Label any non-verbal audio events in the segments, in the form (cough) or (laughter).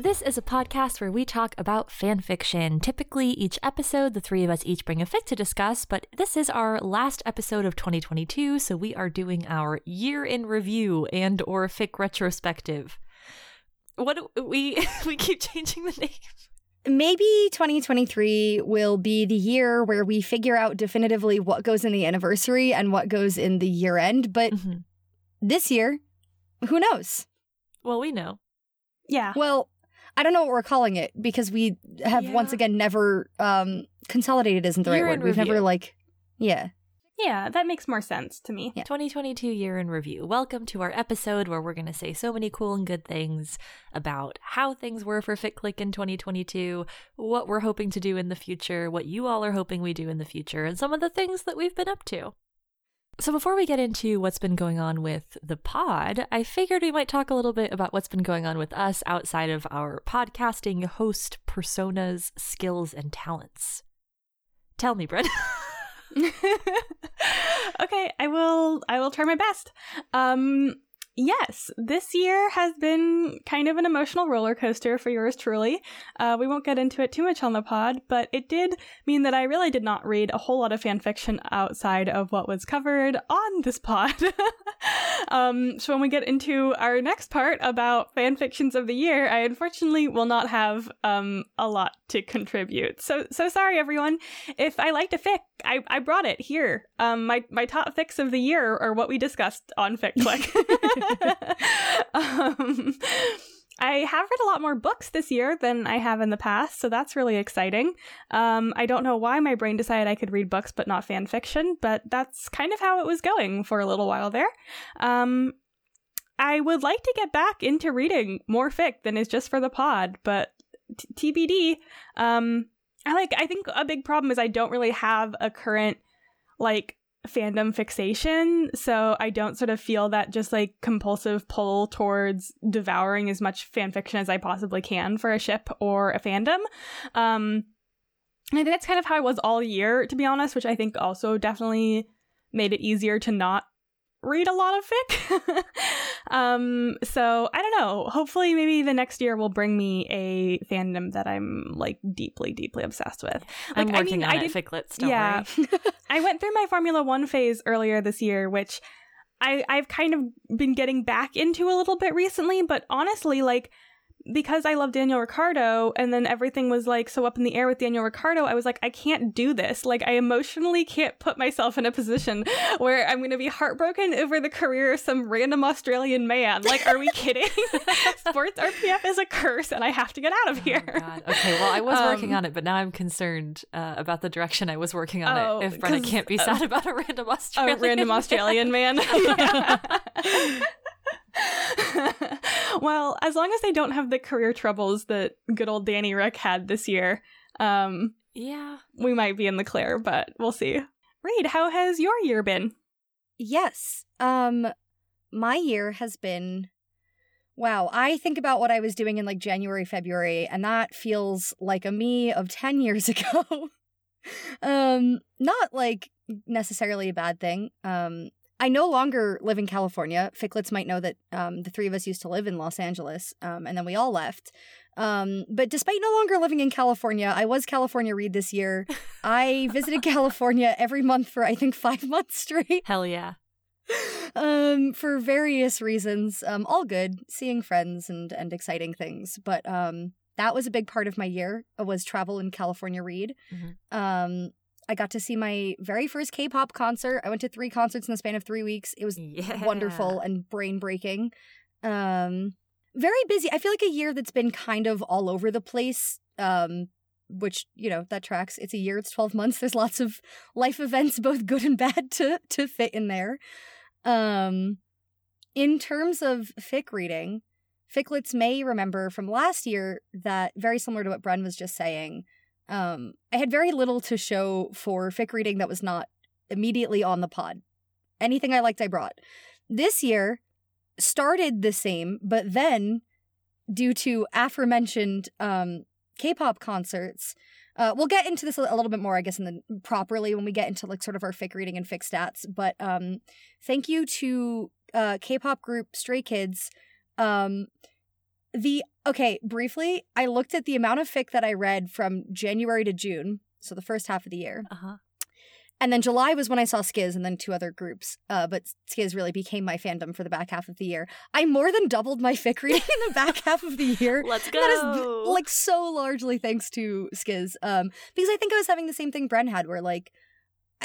This is a podcast where we talk about fan fiction. Typically, each episode, the three of us each bring a fic to discuss, but this is our last episode of 2022, so we are doing our year in review and or fic retrospective. What do- we (laughs) we keep changing the name. Maybe 2023 will be the year where we figure out definitively what goes in the anniversary and what goes in the year end. But Mhm. this year, who knows? Well, we know. Yeah. Well, I don't know what we're calling it because we have Yeah. once again never um consolidated isn't the right Year in word. We've never like yeah. Yeah, that makes more sense to me. Yeah. 2022 year in review. Welcome to our episode where we're going to say so many cool and good things about how things were for Fic Click in 2022, what we're hoping to do in the future, what you all are hoping we do in the future, and some of the things that we've been up to. So, before we get into what's been going on with the pod, I figured we might talk a little bit about what's been going on with us outside of our podcasting host personas, skills, and talents. Tell me, Brett. (laughs) (laughs) okay, I will I will try my best. Um yes, this year has been kind of an emotional roller coaster for yours truly. Uh, we won't get into it too much on the pod, but it did mean that I really did not read a whole lot of fan fiction outside of what was covered on this pod. (laughs) um, so when we get into our next part about fan fictions of the year, I unfortunately will not have um, a lot to contribute. So so sorry everyone. If I liked a fic, I, I brought it here. Um, my my top fics of the year are what we discussed on (laughs) Fic Click. (laughs) (laughs) um, I have read a lot more books this year than I have in the past, so that's really exciting. Um, I don't know why my brain decided I could read books but not fan fiction, but that's kind of how it was going for a little while there. Um, I would like to get back into reading more fic than is just for the pod, but t- TBD. Um, I like. I think a big problem is I don't really have a current like fandom fixation, so I don't sort of feel that just like compulsive pull towards devouring as much fan fiction as I possibly can for a ship or a fandom. Um, and I think that's kind of how I was all year, to be honest, which I think also definitely made it easier to not read a lot of fic. (laughs) um, so I don't know. Hopefully, maybe the next year will bring me a fandom that I'm like deeply, deeply obsessed with. I'm Like, I working mean, on I it, did- Ficlets, yeah. (laughs) I went through my Formula One phase earlier this year, which I, I've kind of been getting back into a little bit recently, but honestly, like, because I love Daniel Ricciardo, and then everything was like so up in the air with Daniel Ricciardo, I was like, I can't do this. Like, I emotionally can't put myself in a position (laughs) where I'm going to be heartbroken over the career of some random Australian man. Like, are we (laughs) kidding? (laughs) Sports RPF is a curse and I have to get out of here. Oh. Okay, well, I was working Um, on it, but now I'm concerned uh, about the direction I was working on Oh, it. If Brenna can't be uh, sad about a random Australian, a Australian, random man. Australian man. (laughs) well, as long as they don't have the career troubles that good old Danny Rick had this year, um, yeah. we might be in the clear, but we'll see. Reed, how has your year been? Yes. Um my year has been wow, I think about what I was doing in like January, February and that feels like a me of 10 (laughs) years ago. (laughs) um not like necessarily a bad thing. Um I no longer live in California. Ficlets might know that um, the three of us used to live in Los Angeles, um, and then we all left. Um, but despite no longer living in California, I was California Reed this year. (laughs) I visited California every month for I think five (laughs) months straight Hell yeah. um for various reasons um all good seeing friends and and exciting things but um that was a big part of my year was travel in california Reed Mhm. um i got to see my very first k-pop concert. I went to three concerts in the span of three weeks. It was Yeah. wonderful and brain breaking um very busy. I feel like a year that's been kind of all over the place um which you know that tracks. It's a year it's 12 months. There's lots of life events both good and bad to to fit in there. Um in terms of fic reading ficlets may remember from last year that very similar to what bren was just saying um, I had very little to show for fic reading that was not immediately on the pod. Anything I liked, I brought. This year started the same, but then, due to aforementioned um, K-pop concerts, uh, we'll get into this a little bit more, I guess, in the properly when we get into like sort of our fic reading and fic stats. But um, thank you to uh, K-pop group Stray Kids. Um, the okay, briefly, I looked at the amount of fic that I read from January to June, so the first half of the year. Uh-huh. And then July was when I saw Skiz and then two other groups. Uh, but Skiz really became my fandom for the back half of the year. I more than doubled my fic reading in the back (laughs) half of the year. Let's go. That is like so largely thanks to Skiz. Um, because I think I was having the same thing Bren had, where like,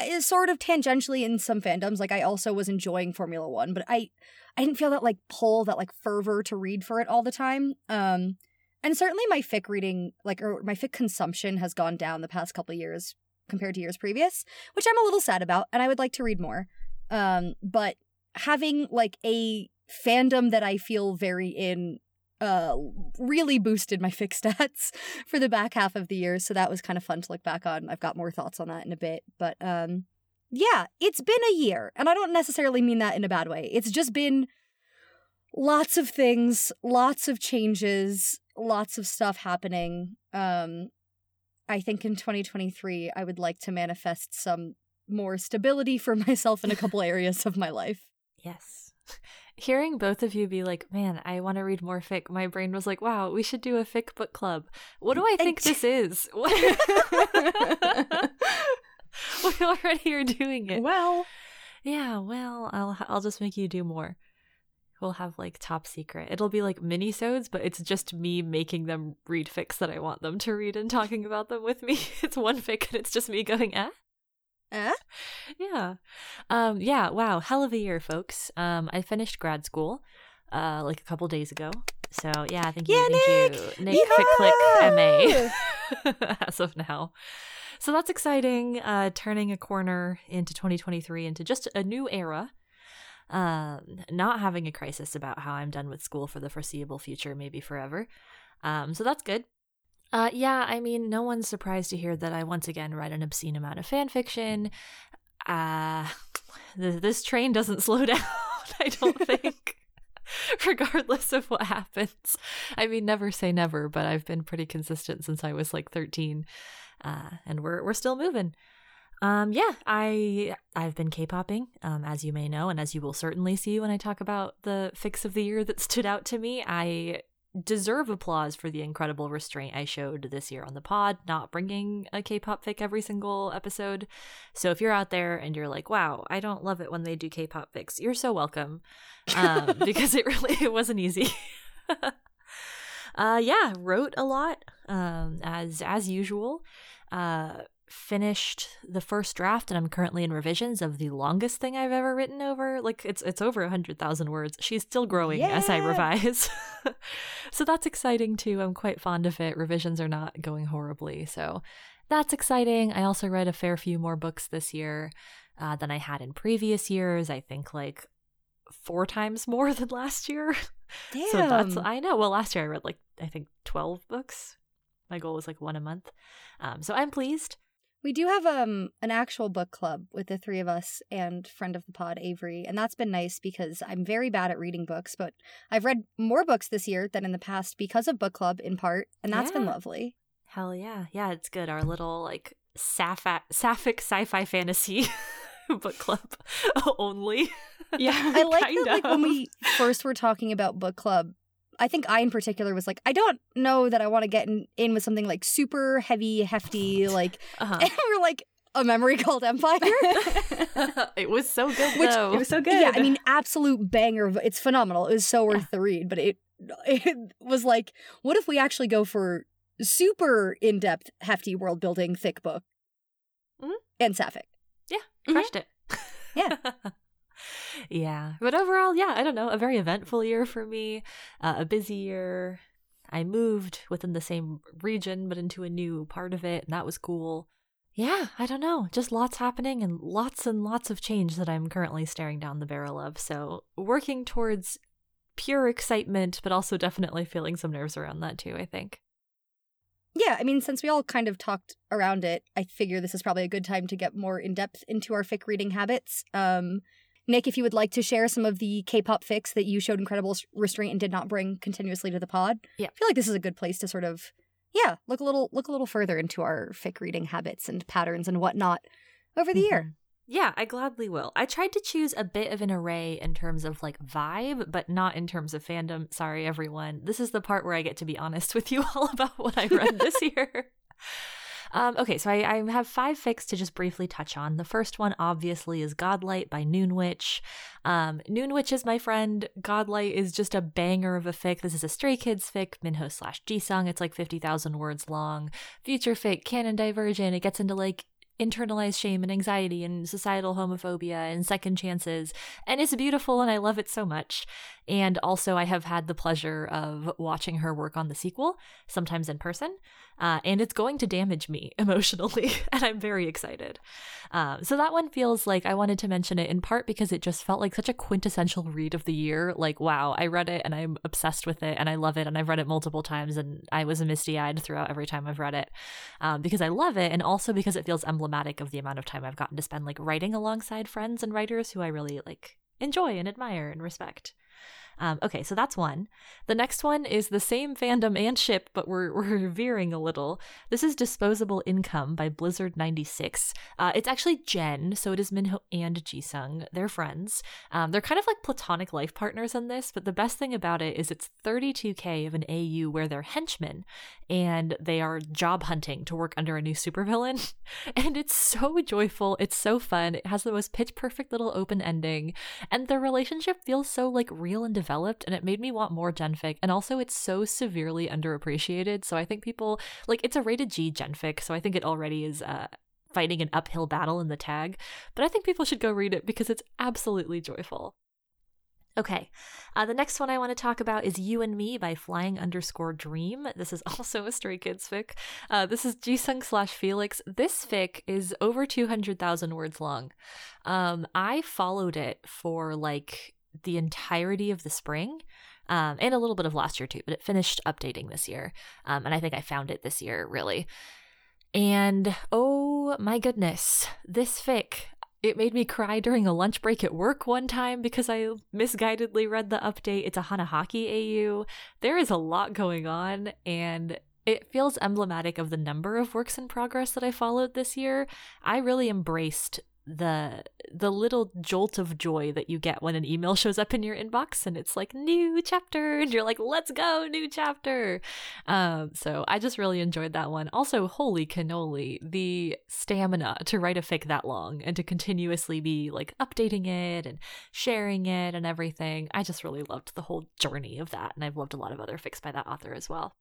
is sort of tangentially in some fandoms. Like I also was enjoying Formula One, but I, I didn't feel that like pull, that like fervor to read for it all the time. Um, and certainly my fic reading, like or my fic consumption, has gone down the past couple years compared to years previous, which I'm a little sad about, and I would like to read more. Um, but having like a fandom that I feel very in uh really boosted my fic (laughs) stats for the back half of the year so that was kind of fun to look back on i've got more thoughts on that in a bit but um yeah it's been a year and i don't necessarily mean that in a bad way it's just been lots of things lots of changes lots of stuff happening um I think in 2023, I would like to manifest some more stability for (laughs) myself in a couple areas of my life. Yes. Hearing both of you be like, man, I want to read more fic, my brain was like, wow, we should do a fic book club. What do I think this is? (laughs) we already are doing it. Well, yeah, well, I'll I'll just make you do more. We'll have like top secret. It'll be like mini-sodes, but it's just me making them read fics that I want them to read and talking about them with me. (laughs) It's one fic and it's just me going, eh? Eh? Yeah. Um, yeah, wow, hell of a year, folks. Um, I finished grad school uh like a couple days ago. So yeah, thank you, Yeah, thank you. Nick Click MA (laughs) as of now. So that's exciting. Uh turning a corner into 2023 into just a new era. Um, not having a crisis about how I'm done with school for the foreseeable future, maybe forever. Um, so that's good. Uh, yeah, I mean, no one's surprised to hear that I once again write an obscene amount of fan fiction. Uh, (sighs) th- this train doesn't slow (laughs) down, I don't think, (laughs) regardless of what happens. I mean, never say never, but I've been pretty consistent since I was like 13, uh, and we're we're still moving. Um, yeah, I I've been K-popping, um, as you may know, and as you will certainly see when I talk about the fix of the year that stood out to me. I deserve applause for the incredible restraint I showed this year on the pod, not bringing a K-pop fic every single episode. So if you're out there and you're like, "Wow, I don't love it when they do K-pop fics," you're so welcome, um, (laughs) because it really it wasn't easy. (laughs) uh, yeah, wrote a lot, um, as as usual. Uh, finished the first draft and I'm currently in revisions of the longest thing I've ever written over. Like it's it's over a hundred thousand words. She's still growing as I revise. (laughs) so that's exciting too. I'm quite fond of it. Revisions are not going horribly. So that's exciting. I also read a fair few more books this year uh, than I had in previous years. I think like four times more than last year. Damn. (laughs) So that's I know. Well, last year I read like I think twelve books. My goal was like one a month. Um, so I'm pleased. We do have um an actual book club with the three of us and friend of the pod Avery, and that's been nice because I'm very bad at reading books, but I've read more books this year than in the past because of book club in part, and that's been lovely. Hell yeah. Yeah, it's good. Our little like sapphic, sapphic sci-fi fantasy (laughs) book club (laughs) only. yeah. (laughs) I like kind that like when we first were talking about book club, I think I in particular was like, I don't know that I want to get in, in with something like super heavy, hefty, like (laughs) Uh-huh. and we're like a memory (laughs) called Empire. (laughs) it was so good Which- though. it was so good. Yeah, I mean, absolute banger. It's phenomenal. It was so worth the read, but it it was like, what if we actually go for super in depth, hefty world building, thick book, Mhm. and sapphic. Yeah, crushed it. Yeah. Yeah. But overall, yeah, I don't know, a very eventful year for me, uh, a busy year. I moved within the same region, but into a new part of it, and that was cool. Yeah, I don't know, just lots happening and lots and lots of change that I'm currently staring down the barrel of. So, working towards pure excitement, but also definitely feeling some nerves around that too, I think. yeah, I mean, since we all kind of talked around it, I figure this is probably a good time to get more in depth into our fic reading habits. Um, Nick, if you would like to share some of the K-pop fics that you showed incredible restraint and did not bring continuously to the pod, Yeah. I feel like this is a good place to sort of, yeah, look a little look a little further into our fic reading habits and patterns and whatnot over the year. Mhm. Yeah, I gladly will. I tried to choose a bit of an array in terms of like vibe, but not in terms of fandom. Sorry, everyone. This is the part where I get to be honest with you (laughs) all about what I read this (laughs) year. Um, okay, so I, I have five fics to just briefly touch on. The first one, obviously, is Godlight by Noonwitch. Um, Noonwitch is my friend. Godlight is just a banger of a fic. This is a Stray Kids fic, Minho slash Jisung. It's like 50,000 words long. Future fic, canon divergent. It gets into like internalized shame and anxiety and societal homophobia and second chances. And it's beautiful and I love it so much. And also, I have had the pleasure of watching her work on the sequel, sometimes in person. Uh, and it's going to damage me (laughs) emotionally, and I'm very excited. Um, so that one feels like I wanted to mention it in part because it just felt like such a quintessential read of the year. Like, wow, I read it and I'm obsessed with it and I love it, and I've read it multiple times, and I was misty eyed throughout every time I've read it um, because I love it, and also because it feels emblematic of the amount of time I've gotten to spend like writing alongside friends and writers who I really like enjoy and admire and respect. Um, okay, so that's one. The next one is the same fandom and ship, but we're, (laughs) we're veering a little. This is Disposable Income by Blizzard96. Uh, it's actually Jen, so it is Minho and Jisung. They're friends. Um, they're kind of like platonic life partners in this, but the best thing about it is it's 32k of an AU where they're henchmen and they are job hunting to work under a new supervillain. (laughs) and it's so joyful. It's so fun. It has the most pitch perfect little open ending. And their relationship feels so like real and developed. And it made me want more genfic. And also, it's so severely underappreciated. So I think people like it's a rated G genfic. So I think it already is uh, fighting an uphill battle in the tag. But I think people should go read it because it's absolutely joyful. Okay, uh, the next one I want to talk about is You and Me by Flying underscore Dream. This is (laughs) also a Stray Kids fic. Uh, this is Jisung slash Felix. This fic is over 200,000 words long. Um, I followed it for like the entirety of the spring. Um, and a little bit of last year too, but it finished updating this year. Um, and I think I found it this year, really. And oh my goodness, this fic, it made me cry during a lunch break at work one time because I misguidedly read the update. It's a Hanahaki AU. There is a lot going on, and it feels emblematic of the number of works in progress that I followed this year. I really embraced the the little jolt of joy that you get when an email shows up in your inbox and it's like new chapter and you're like let's go new chapter. Um so i just really enjoyed that one. Also holy cannoli the stamina to write a fic that long and to continuously be like updating it and sharing it and everything. I just really loved the whole journey of that and i've loved a lot of other fics by that author as well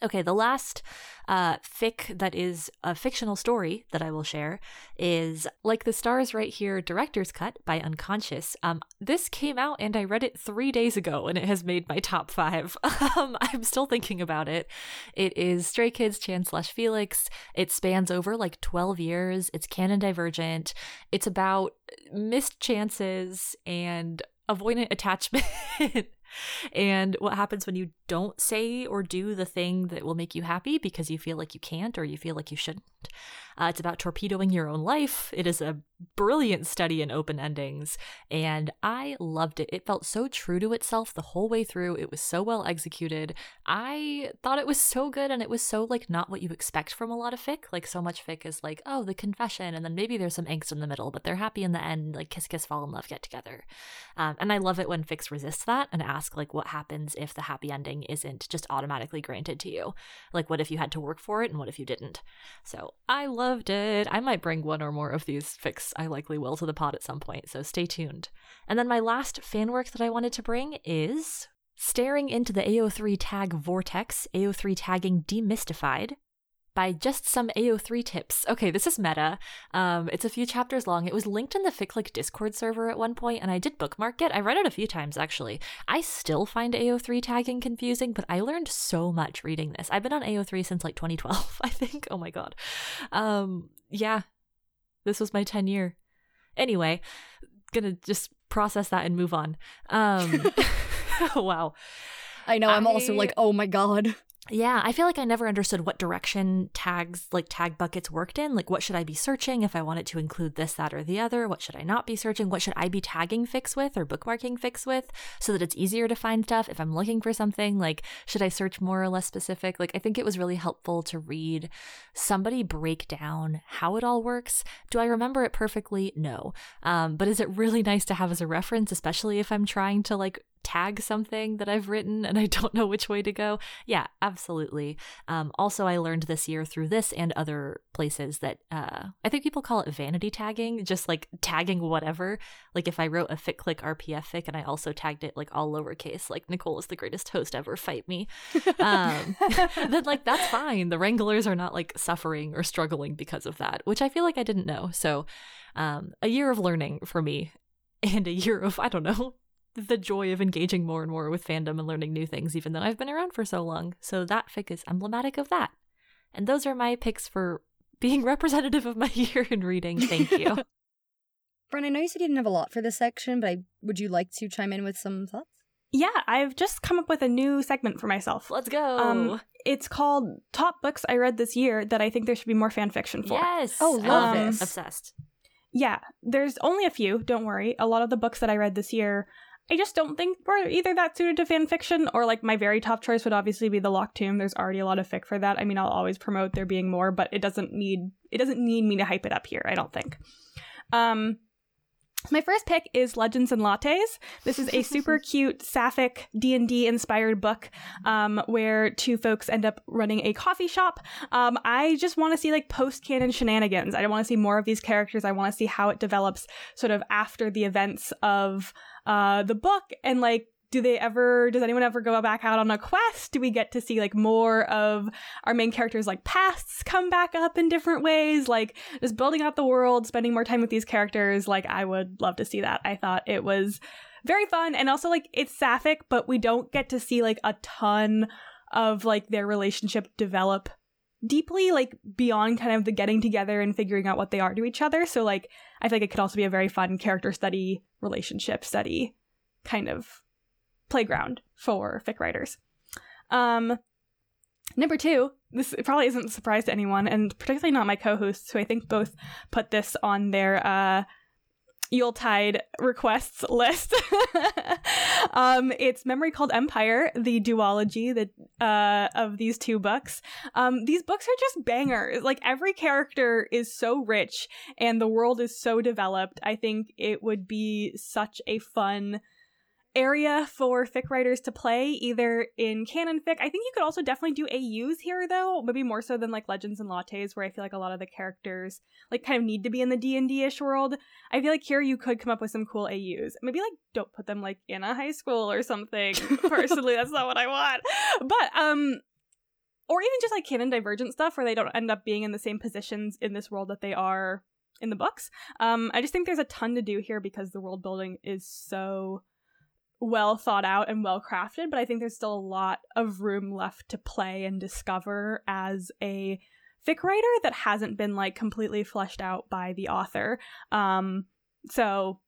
Okay, the last uh, fic that is a fictional story that I will share is Like the Stars Right Here Director's Cut by Unconscious. Um, this came out and I read it three days ago and it has made my top five. (laughs) um, I'm still thinking about it. It is Stray Kids Chan slash Felix. It spans over like 12 years. It's canon divergent. It's about missed chances and avoidant (laughs) attachment. And what happens when you don't say or do the thing that will make you happy because you feel like you can't or you feel like you shouldn't. Uh, it's about torpedoing your own life. It is a brilliant study in open endings, and I loved it. It felt so true to itself the whole way through. It was so well executed. I thought it was so good, and it was so like not what you expect from a lot of fic. Like so much fic is like, oh, the confession, and then maybe there's some angst in the middle, but they're happy in the end. Like kiss, kiss, fall in love, get together. Um, and I love it when fics resist that and ask like, what happens if the happy ending isn't just automatically granted to you? Like, what if you had to work for it, and what if you didn't? So I loved it. I might bring one or more of these fics. I likely will to the pod at some point, so stay tuned. And then my last fan work that I wanted to bring is Staring into the AO3 tag Vortex, AO3 tagging demystified by just some AO3 tips. Okay, this is meta. Um, it's a few chapters long. It was linked in the FicClick Discord server at one point, and I did bookmark it. I read it a few times actually. I still find AO3 tagging confusing, but I learned so much reading this. I've been on AO3 since like 2012, (laughs) I think. Oh my god. Um, yeah, this was my 10 year. Anyway, gonna just process that and move on. Um, (laughs) (laughs) wow. I know. I'm also like, oh my god. Yeah, I feel like I never understood what direction tags, like tag buckets, worked in. Like, what should I be searching if I wanted to include this, that, or the other? What should I not be searching? What should I be tagging Fix with or bookmarking Fix with so that it's easier to find stuff if I'm looking for something? Like, should I search more or less specific? Like, I think it was really helpful to read somebody break down how it all works. Do I remember it perfectly? No. Um, but is it really (laughs) nice to have as a reference, especially if I'm trying to like tag something that I've written and I don't know which way to go. Yeah, absolutely. Um, also, I learned this year through this and other places that uh, I think people call it vanity tagging, just like tagging whatever. Like if I wrote a fic click RPF fic and I also tagged it like all lowercase, like Nicole is the greatest host ever, fight me. Um, (laughs) then like that's fine. The Wranglers are not like suffering or struggling because of that, which I feel like I didn't know. So, um, a year of learning for me and a year of I don't know the joy of engaging more and more with fandom and learning new things, even though I've been around for so long. So that fic is emblematic of that. And those are my picks for being (laughs) representative of my (laughs) year in reading. Thank you. (laughs) Bren, I know you said you didn't have a lot for this section, but I, would you like to chime in with some thoughts? Yeah, I've just come up with a new segment for myself. Let's go. Um, it's called Top Books I Read This Year that I think there should be more fan fiction for. Yes. Oh, love Um, this. Obsessed. Yeah, there's only a few, don't worry. A lot of the books that I read this year, I just don't think we're either that suited to fan fiction or like my very top choice would obviously be The Locked Tomb. There's already a lot of fic for that. I mean, I'll always promote there being more, but it doesn't need it doesn't need me to hype it up here, I don't think. Um my first pick is Legends and Lattes. This is a super (laughs) cute sapphic D&D inspired book um, where two folks end up running a coffee shop. Um, I just want to see like post-canon shenanigans. I want to see more of these characters. I want to see how it develops sort of after the events of uh, the book and like do they ever does anyone ever go back out on a quest? Do we get to see like more of our main characters like pasts come back up in different ways? Like just building out the world spending more time with these characters. Like i would love to see that. I thought it was very fun. And also like it's sapphic but we don't get to see like a ton of like their relationship develop deeply like beyond kind of the getting together and figuring out what they are to each other. So like i think it could also be a very fun character study relationship study kind of playground for fic writers. Um, number two, this probably isn't a surprise to anyone, and particularly not my co-hosts, who I think both put this on their uh, Yuletide requests list. (laughs) um, it's Memory Called Empire, the duology that uh, of these two books. Um, these books are just bangers. Like every character is so rich, and the world is so developed. I think it would be such a fun area for fic writers to play either in canon fic. I think you could also definitely do aus here though maybe more so than like legends and lattes where i feel like a lot of the characters like kind of need to be in the d&d-ish world. I feel like here you could come up with some cool aus maybe like don't put them like in a high school or something. (laughs) Personally that's not what i want. But um or even just like canon divergent stuff where they don't end up being in the same positions in this world that they are in the books. Um i just think there's a ton to do here because the world building is so well thought out and well crafted, but I think there's still a lot of room left to play and discover as a fic writer that hasn't been like completely fleshed out by the author. Um, so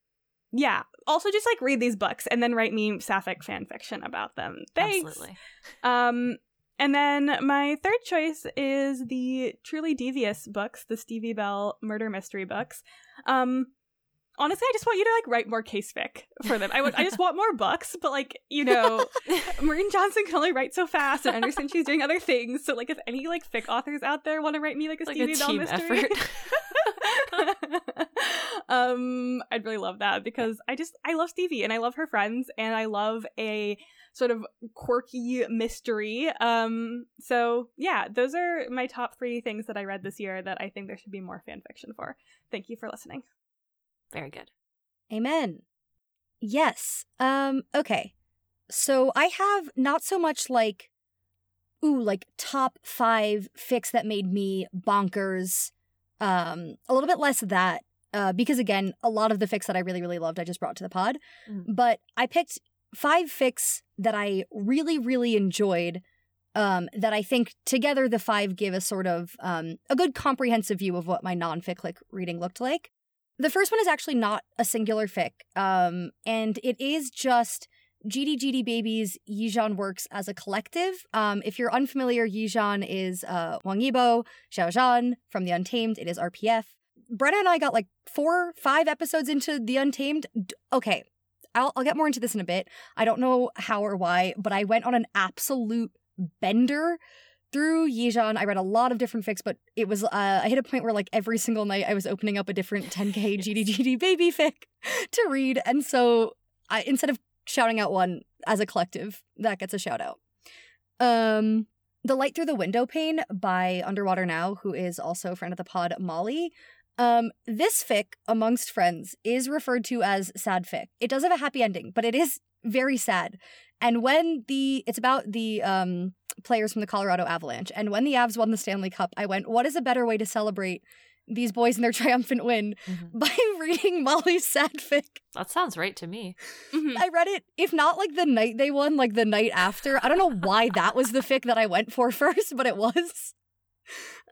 yeah, also just like read these books and then write me sapphic fan fiction about them. Thanks. Absolutely. Um, and then my third choice is the Truly Devious books, the Stevie Bell murder mystery books. Um, honestly, I just want you to like write more case fic for them. I would, I just want more books, but like you know, (laughs) Maureen Johnson can only write so fast, and I understand she's doing other things. So like, if any like fic authors out there want to write me like a Like Stevie a Bell mystery, (laughs) um, I'd really love that because I just I love Stevie and I love her friends and I love a sort of quirky mystery. Um, so yeah, those are my top three things that I read this year that I think there should be more fan fiction for. Thank you for listening. Very good. Amen. Yes. Um, okay. So I have not so much like ooh, like top five fix that made me bonkers. Um, a little bit less of that. Uh, because again, a lot of the fix that I really, really loved I just brought to the pod. Mm. But I picked five fix that I really, really enjoyed. Um, that I think together the five give a sort of um, a good comprehensive view of what my non-fic reading looked like. The first one is actually not a singular fic, um, and it is just GD GD Babies, Yizhan works as a collective. Um, if you're unfamiliar, Yizhan is uh, Wang Yibo, Xiao Zhan from The Untamed. It is RPF. Brenna and I got like four, five episodes into The Untamed. Okay, I'll, I'll get more into this in a bit. I don't know how or why, but I went on an absolute bender through Yizhan. I read a lot of different fics, but it was, uh, I hit a point where like every single night I was opening up a different 10k GD GD baby fic (laughs) to read. And so I, instead of shouting out one as a collective, that gets a shout out. Um, the Light Through the Window Pane by Underwater Now, who is also a friend of the pod, Molly. Um, this fic, amongst friends, is referred to as sad fic. It does have a happy ending, but it is very sad. And when the it's about the um players from the Colorado Avalanche, and when the Avs won the Stanley Cup, I went, what is a better way to celebrate these boys and their (laughs) triumphant win Mhm. by (laughs) reading Molly's sad fic? That sounds right to me. Mhm. I read it, if not like the night they won, like the night after. I don't know why that was the fic that I went for (laughs) first, but it was.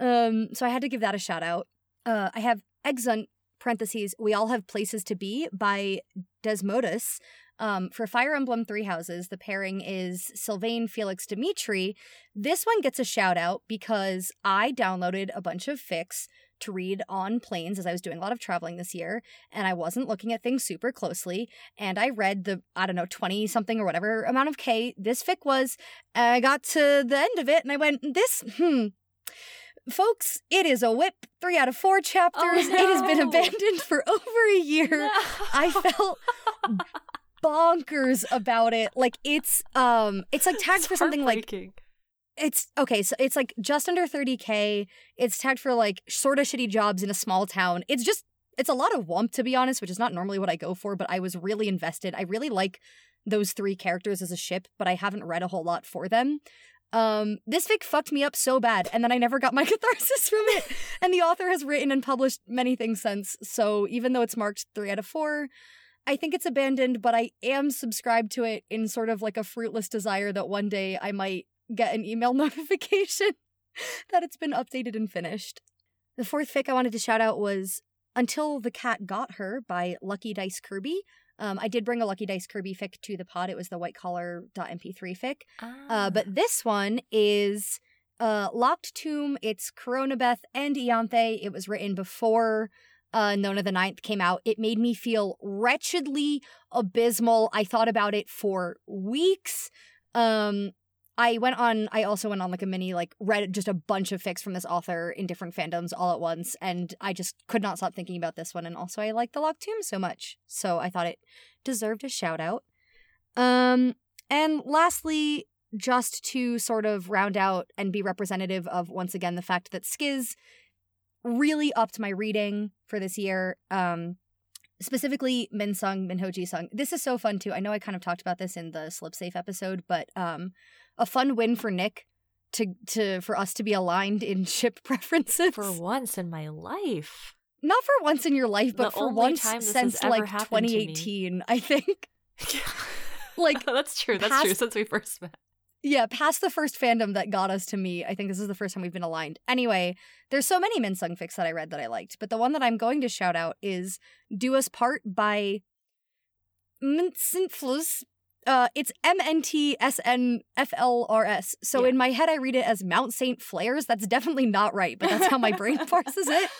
Um, so I had to give that a shout out. Uh, I have Exeunt parentheses. We all have places to be by Desmodus. Um, for Fire Emblem Three Houses, the pairing is Sylvain Felix Dimitri. This one gets a shout out because I downloaded a bunch of fics to read on planes as I was doing a lot of traveling this year, and I wasn't looking at things super closely and I read the I don't know 20 something or whatever amount of K this fic was. and I got to the end of it and I went this hmm folks it is a whip 3 out of 4 chapters. Oh, It has been abandoned (laughs) for over a year. I felt bonkers about it. Like it's um it's like tagged It's for something like it's okay, so it's like just under 30k. It's tagged for like sort of shitty jobs in a small town. It's just it's a lot of wump to be honest, which is not normally what I go for, but I was really invested. I really like those three characters as a ship, but I haven't read a whole lot for them. Um this fic fucked me up so bad and then I never got my (laughs) catharsis from it. and the author has written and published many things since. So even though it's marked 3 out of 4, I think it's abandoned, but I am subscribed to it in sort of like a fruitless desire that one day I might get an email (laughs) notification that it's been updated and finished. The fourth fic I wanted to shout out was Until the Cat Got Her by Lucky Dice Kirby. Um, I did bring a Lucky Dice Kirby fic to the pod. It was the white collar.mp3 fic. Uh, Ah. but this one is uh, Locked Tomb. It's Coronabeth and Ianthe. It was written before uh, Nona the Ninth came out. It made me feel wretchedly abysmal. I thought about it for weeks. Um, I went on. I also went on like a mini, like read just a bunch of fics from this author in different fandoms all at once, and I just could not stop thinking about this one. And also, I like the Locked Tomb so much, so I thought it deserved a shout out. Um, and lastly, just to sort of round out and be representative of once again the fact that Skiz really upped my reading for this year. Um, specifically Min Sung, Minho Ji Sung. This is so fun too. I know I kind of talked about this in the Slip Safe episode, but um, a fun win for Nick to to for us to be aligned in (laughs) ship preferences. for once in my life. Not for once in your life, but The for once since like happened to me. 2018, I think. (laughs) Like, (laughs) that's true. That's true. Since we first met. Yeah, past the first fandom that got us to me, I think this is the first time we've been aligned. Anyway, there's so many Minsung fics that I read that I liked, but the one that I'm going to shout out is Do Us Part by Mintsinflus. Uh, it's M N T S N F L R S. So Yeah. in my head, I read it as Mount St. Flares. That's definitely not right, but that's how my brain (laughs) parses it.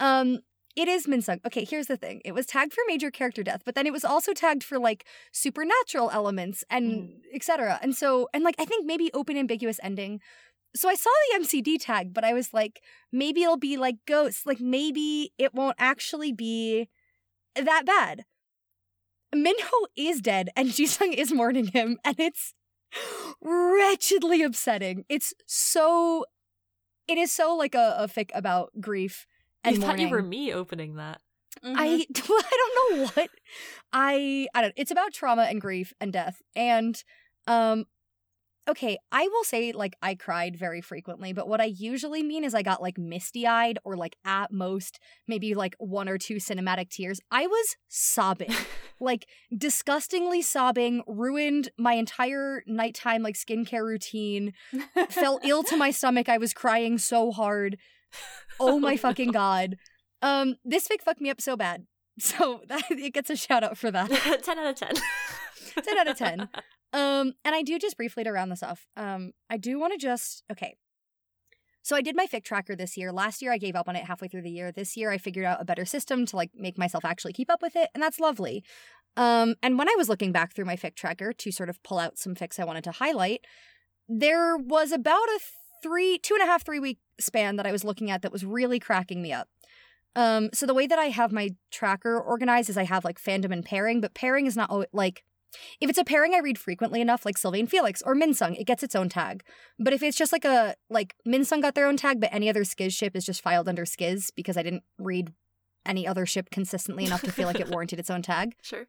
Um, it is Minsung. Okay, here's the thing. It was tagged for major character death, but then it was also tagged for like supernatural elements and mm-hmm. etc. And so, and like I think maybe open ambiguous ending. So I saw the MCD tag, but I was like, maybe it'll be like ghosts. Like maybe it won't actually be that bad. Minho is dead and (laughs) Jisung is mourning him, and it's wretchedly upsetting. It's so it is so like a, a fic about grief and I thought you were me opening that. Mhm. I (laughs) I don't know what I I don't it's about trauma and grief and death and um okay I will say like I cried very frequently but what I usually mean is I got like misty-eyed or like at most maybe like one or two cinematic tears I was sobbing (laughs) like disgustingly sobbing ruined my entire nighttime like skincare routine felt ill to my (laughs) stomach I was crying so hard oh my (laughs) fucking god um, this fic fucked me up so bad. (laughs) So that it gets a shout out for that. (laughs) 10 out of 10. 10 out of 10. Um, and I do just briefly to round this off. Um, I do want to just okay. So I did my fic tracker this year. Last year I gave up on it halfway through the year. This year I figured out a better system to like make myself actually keep up with it, and that's lovely. Um, and when I was looking back through my fic tracker to sort of pull out some fics I wanted to highlight, there was about a three, two and a half, three week span that I was looking at that was really cracking me up. Um, so the way that I have my tracker organized is I have like fandom and pairing, but pairing is not al- like if it's a pairing I read frequently enough, like Sylvain Felix or Minsung, it gets its own tag. But if it's just like a like Minsung got their own tag, but any other Skiz ship is just filed under Skiz because I didn't read any other ship consistently enough to feel like it (laughs) warranted its own tag. Sure.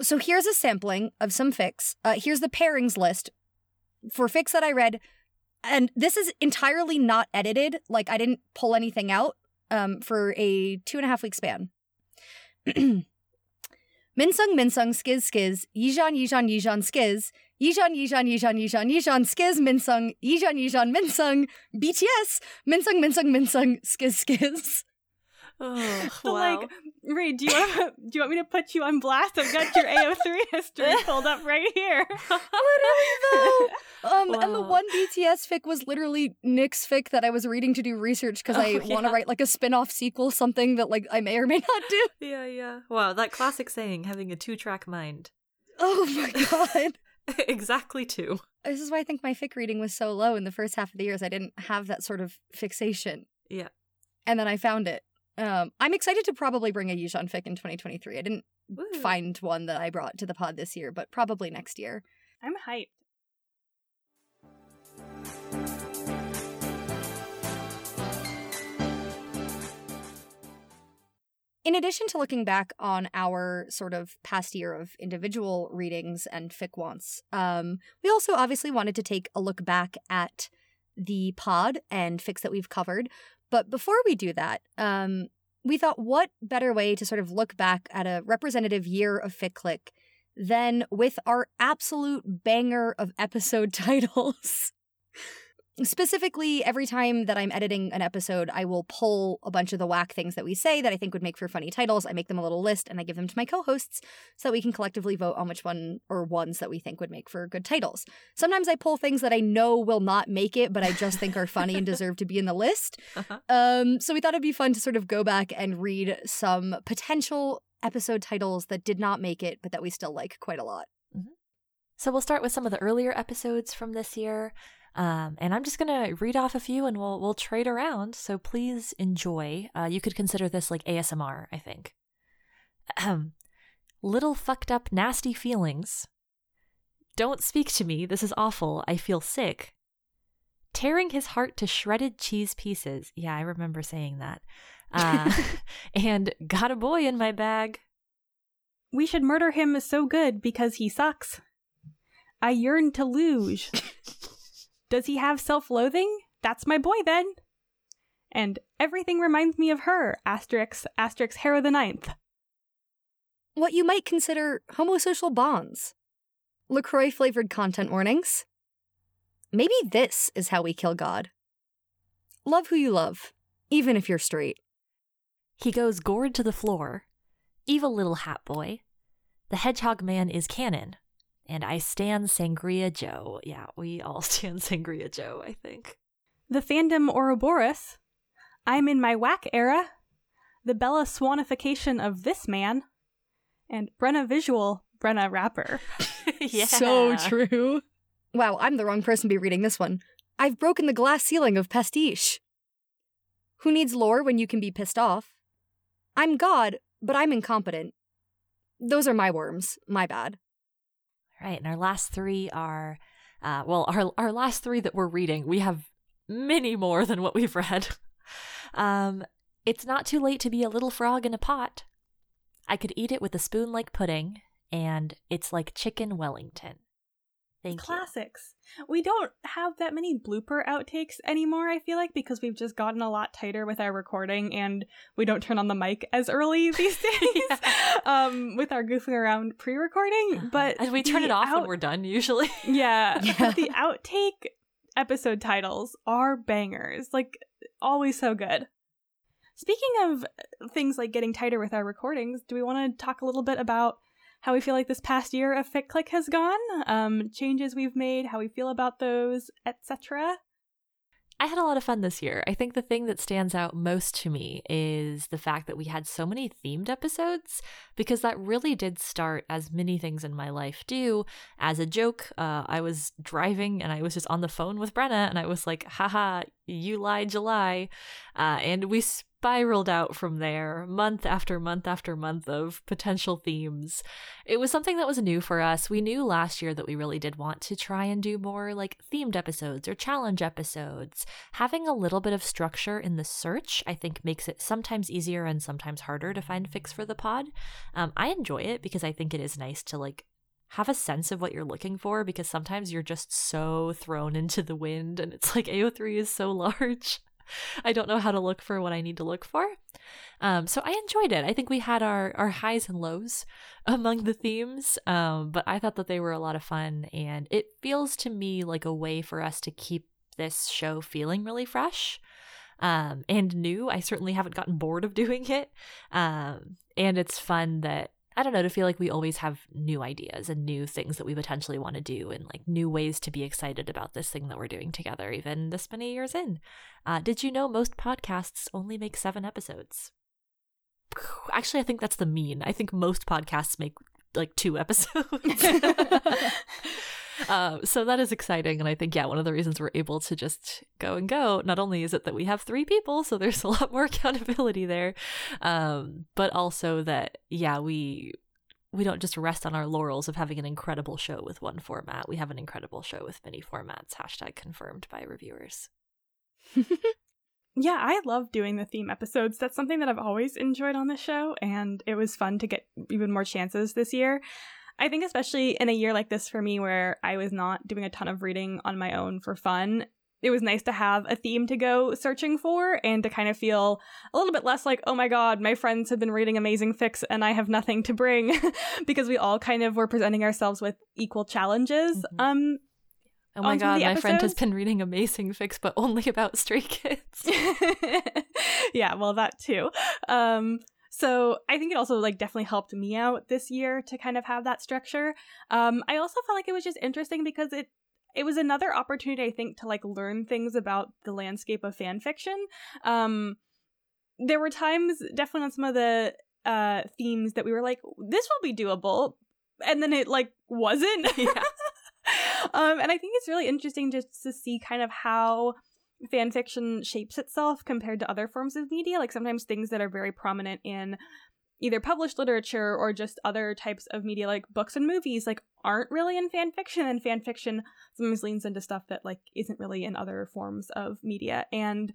So here's a sampling of some fix. Uh, here's the pairings list for fix that I read, and this is entirely not edited. Like I didn't pull anything out um, for a two and a half week span. Minsung Minsung Skiz Skiz Yizhan Yizhan Yizhan Skiz Yizhan Yizhan Yizhan Yizhan Yizhan Skiz Minsung Yizhan Yizhan Minsung BTS Minsung Minsung Minsung Skiz Skiz. Oh, wow. like, Ray, do you want (laughs) do you want me to put you on blast? I've got your AO3 (laughs) history (laughs) pulled up right here. Literally though. Um, and the one BTS fic was literally Nick's fic that I was reading to do research because I Oh, want to write like a spin-off sequel, something that like I may or may not do. yeah, yeah. Wow, that classic saying, having a two track mind. Oh my god. exactly two. this is why I think my fic reading was so low in the first half of the years. I didn't have that sort of fixation. Yeah. And then I found it. Um, I'm excited to probably bring a Yizhan fic in 2023. I didn't Woo. find one that I brought to the pod this year, but probably next year. I'm hyped. In addition to looking back on our sort of past year of individual readings and fic wants, um, we also obviously wanted to take a look back at the pod and fics that we've covered. But before we do that, um, we thought what better way to sort of look back at a representative year of fic click than with our absolute banger of episode (laughs) titles. Specifically, every time that I'm editing an episode, I will pull a bunch of the whack things that we say that I think would make for funny titles. I make them a little list and I give them to my co hosts so that we can collectively vote on which one or ones that we think would make for good titles. Sometimes I pull things that I know will not make it, but I just think are funny and deserve to be in the list. (laughs) Uh-huh. Um, so we thought it'd be fun to sort of go back and read some potential episode titles that did not make it, but that we still like quite a lot. So we'll start with some of the earlier episodes from this year. Um, and I'm just gonna read off a few, and we'll we'll trade around. So please enjoy. Uh, you could consider this like ASMR, I think. Little fucked up, nasty feelings. Don't speak to me. This is awful. I feel sick. Tearing his heart to shredded cheese pieces. Yeah, I remember saying that. Uh, (laughs) (laughs) and got a boy in my bag. We should murder him so good because he sucks. I yearn to luge. (laughs) Does he have self loathing? That's my boy then. And everything reminds me of her, Asterix, Asterix Harrow the Ninth. What you might consider homosocial bonds. LaCroix flavored content warnings. Maybe this is how we kill God. Love who you love, even if you're straight. He goes gored to the floor. Evil little hat boy. The hedgehog man is canon. And I stand Sangria Joe. Yeah, we all (laughs) stand Sangria Joe, I think. The fandom Ouroboros. I'm in my whack era. The Bella Swanification of this man. And Brenna Visual, Brenna Rapper. (laughs) yeah. So true. Wow, I'm the wrong person to be reading this one. I've broken the glass ceiling of pastiche. Who needs lore when you can be pissed off? I'm God, but I'm incompetent. Those are my worms. My bad. Right, and our last three are, uh, well, our our last three that we're reading. We have many more than what we've read. (laughs) Um, it's not too late to be a little frog in a pot. I could eat it with a spoon like pudding, and it's like chicken Wellington. Thank you. Classics. We don't have that many blooper outtakes anymore, I feel like, because we've just gotten a lot tighter with our recording and we don't turn on the mic as early (laughs) these (laughs) days um, with our goofing around pre recording. But and we turn it off out- when we're done usually. (laughs) Yeah. Yeah. But the outtake episode titles are bangers. Like, always so good. Speaking of things like getting tighter with our recordings, do we want to talk a little bit about how we feel like this past year of Fic Click has gone, um, changes we've made, how we feel about those, etc. I had a lot of fun this year. I think the thing that stands out most to me is the fact that we had so many themed episodes because that really did start, as many things in my life do, as a joke. Uh, I was driving and I was just on the phone with Brenna and I was like, haha, you lie, July. Uh, and we spiraled out from there, month after month after month of potential themes. It was something that was new for us. We knew last year that we really did want to try and do more like themed episodes or challenge episodes. Having a little bit of structure in the search, I think, makes it sometimes easier and sometimes harder to find fics for the pod. Um, I enjoy it because I think it is nice to like have a sense of what you're looking for because sometimes you're just so thrown (laughs) into the wind and it's like AO3 is so large. (laughs) I don't know how to look for what I need to look for. Um, so I enjoyed it. I think we had our, our highs and lows (laughs) among the themes, um, but I thought that they were a lot of fun. And it feels to me like a way for us to keep this show feeling really fresh um, and new. I certainly haven't gotten bored of (laughs) doing it. Um, and it's fun that I don't know, to feel like we always have new ideas and new things that we potentially want to do and like new ways to be excited about this thing that we're doing together, even this many years in. Uh, did you know most podcasts only make seven episodes? Actually, I think that's the mean. I think most podcasts make like two episodes. (laughs) (laughs) uh, so that is exciting. And I think, yeah, one of the reasons we're able to just go and go, not only is it that we have three people, so there's a (laughs) lot more accountability there, um, but also that, yeah, we. We don't just rest on our laurels of having an incredible show with one format. We have an incredible show with many formats. Hashtag confirmed by reviewers. (laughs) yeah, I love doing the theme episodes. That's something that I've always enjoyed on the show, and it was fun to get even more chances this year. I think, especially in a year like this for me, where I was not doing a ton of reading on my own for fun, it was nice to have a theme to go searching for and to kind of feel a little bit less like, oh my god, my friends have been reading amazing fics and I have nothing to bring (laughs) because we all kind of were presenting ourselves with equal challenges. Mm-hmm. Um Oh my god, my friend has been reading amazing fics but only about stray kids. (laughs) yeah, well that too. Um so I think it also like definitely helped me out this year to kind of have that structure. Um, I also felt like it was just interesting because it it was another opportunity I think to like learn things about the landscape of fan fiction. Um, there were times definitely on some of the uh themes that we were like this will be doable and then it like wasn't. (laughs) Yeah. (laughs) um, and I think it's really interesting just to see kind of how fan fiction shapes itself compared to other forms of media. Like sometimes things that are very prominent in either published literature or just other types of media like books and movies like aren't really in fan fiction and fan fiction sometimes leans into stuff that like isn't really in other forms of media and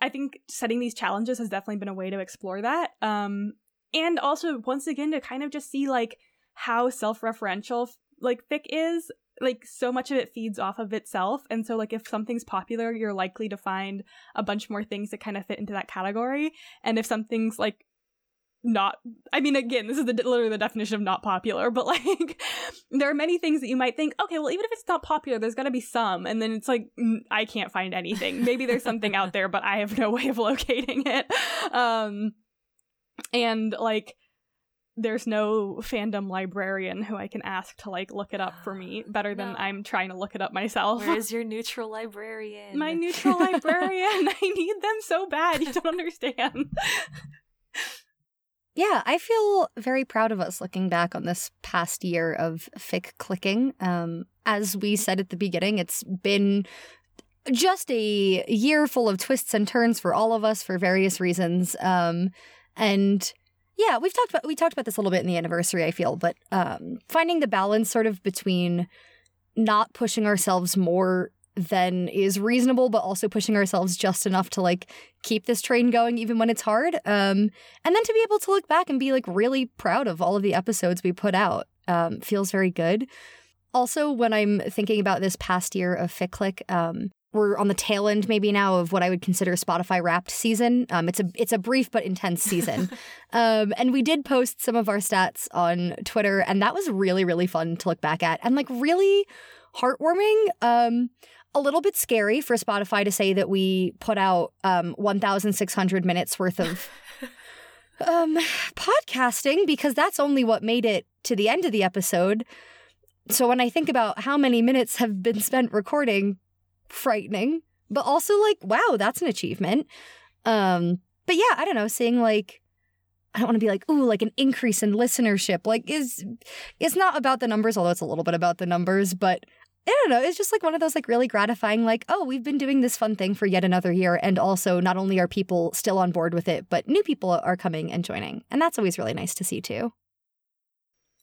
i think setting these challenges has definitely been a way to explore that um and also once again to kind of just see like how self-referential like fic is like so much of it feeds off of itself. And so like if something's popular you're likely to find a bunch more things that kind of fit into that category. And if something's like not i mean again this is the literally the definition of not popular but (laughs) like there are many things that you might think okay well even if it's not popular there's got to be some. And then it's like i can't find anything. Maybe there's something out there but i have no way of locating it. (laughs) Um and like there's no fandom librarian who I can ask to like look it up for me (gasps) better than no. I'm trying to look it up myself. Where is (laughs) your neutral librarian? My neutral (laughs) librarian. (laughs) I need them so bad. You don't understand. yeah, I feel very proud of us looking back on this past year of fic clicking. Um, as we said at the beginning, it's been just a year full of twists and turns for all of us for various reasons. Um, and yeah, we've talked about we talked about this a little bit in the anniversary, I feel, but um, finding the balance sort of between not pushing ourselves more than is reasonable, but also pushing ourselves just enough to like keep this train going even when it's hard. Um, and then to be able to look back and be like really proud of all of the episodes we put out um, feels very good. Also, when I'm thinking about this past year of FicClick, um, we're on the tail end maybe now of what I would consider Spotify Wrapped season. Um, it's a it's a brief but intense season, (laughs) um, and we did post some of our stats on Twitter, and that was really really fun to look back at and like really heartwarming. Um, a little bit scary for Spotify to say that we put out um, 1,600 minutes worth of (laughs) Um, podcasting, because that's only what made it to the end of the episode. So when I think about how many minutes have been spent recording, frightening, but also like, wow, that's an achievement. Um, but yeah, I don't know, seeing like I don't want to be like, ooh, like an increase in listenership. Like is it's not about the numbers, although it's a little bit about the numbers, but I don't know. It's just like one of those like really gratifying, like, oh, we've been doing this fun thing for yet another year. And also not only are people still on board with it, but new people are coming and joining. And that's always really nice to see too.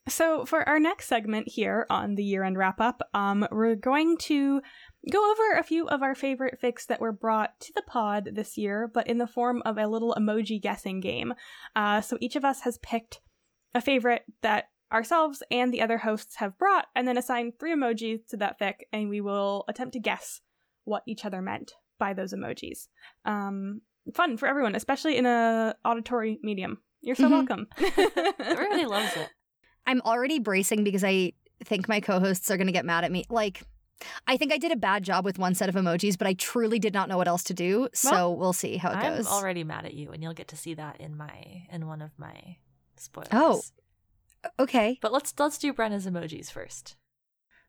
So, for our next segment here on the year end wrap up, um, we're going to go over a few of our favorite fics that were brought to the pod this year, but in the form of a little emoji guessing game. Uh, so, each of us has picked a favorite that ourselves and the other hosts have brought, and then assigned three emojis to that fic, and we will attempt to guess what each other meant by those emojis. Um, fun for everyone, especially in a auditory medium. You're so Mhm. welcome. (laughs) Everybody loves it. I'm already bracing because I think my co hosts are going to get mad at me. Like, I think I did a bad job with one set of emojis, but I truly did not know what else to do. So Well, we'll see how it goes. I'm already mad at you, and you'll get to see that in my in one of my spoilers. Oh. Okay. But let's let's do Brenna's emojis first.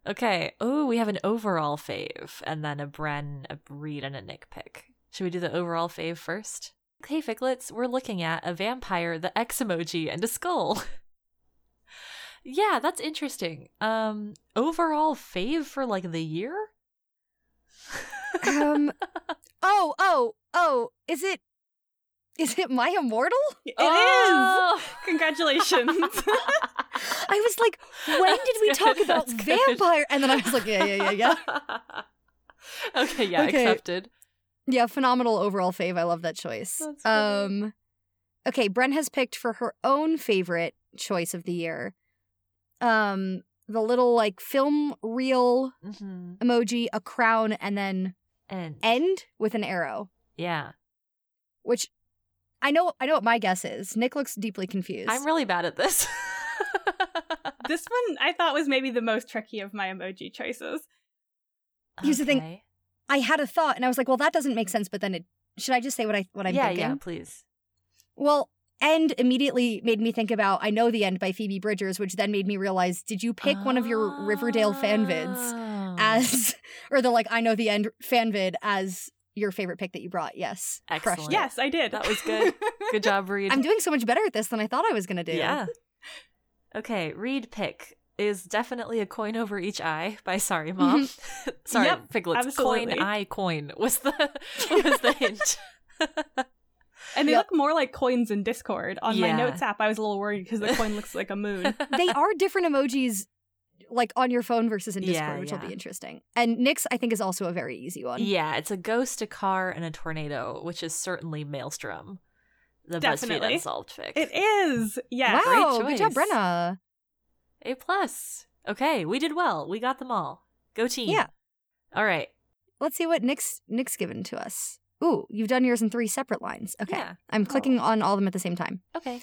Okay. Oh, we have an overall fave, and then a Bren, a Reed, and a Nick pick. Should we do the overall fave first? Hey, Ficlets, we're looking at a vampire, the X emoji, and a skull. (laughs) yeah, that's interesting. Um, overall fave for like the year. Um, (laughs) oh, oh, oh, is it. Is it my immortal? It is. Oh! Congratulations. (laughs) I was like, when did we That's talk about that's good. vampire? And then I was like, yeah, yeah, yeah, yeah. (laughs) okay, yeah, Okay. accepted. Yeah, phenomenal overall fave. I love that choice. That's. Um Okay, Bren has picked for her own favorite choice of the year. Um the little like film reel hmm emoji, a crown, and then And end with an arrow. yeah, Which I know I know what my guess is. Nick looks deeply confused. I'm really bad at this. (laughs) this one I thought was maybe the most tricky of my emoji choices. Here's the thing. Okay. I had a thought and I was like, well, that doesn't make sense, but then it should I just say what I what I'm yeah, thinking? yeah, please. Well, end immediately made me think about I Know the End by Phoebe Bridgers, which then made me realize did you pick one of your Riverdale fan vids Oh. as, (laughs) or the like I Know the End fan vid as your favorite pick that you brought? Yes. Crushed Excellent. Yes, I did. That was good. Good job, Reed. I'm doing so much better at this than I thought I was going to do. Yeah. Okay, Reed pick is definitely a coin over each eye by Sorry (laughs) Mom. (laughs) Sorry, Yep, Piglets. absolutely. Coin eye coin was the was the hint. And they Yep. look more like coins in Discord. On my notes app, I was a little worried because the coin looks like a moon. (laughs) They are different emojis like on your phone versus in Discord, Yeah, which will be interesting. And Nick's, I think, is also a very easy one. yeah, it's a ghost, a car, and a tornado, which is certainly Maelstrom. The Definitely. BuzzFeed Unsolved fic. It is. Yes. wow, great good job. Brenna. A plus. Okay, we did well. We got them all. Go team. Yeah. All right. Let's see what Nick's Nick's given to us. Ooh, you've done yours in three separate lines. Okay. Yeah. I'm clicking on all of them at the same time. Okay.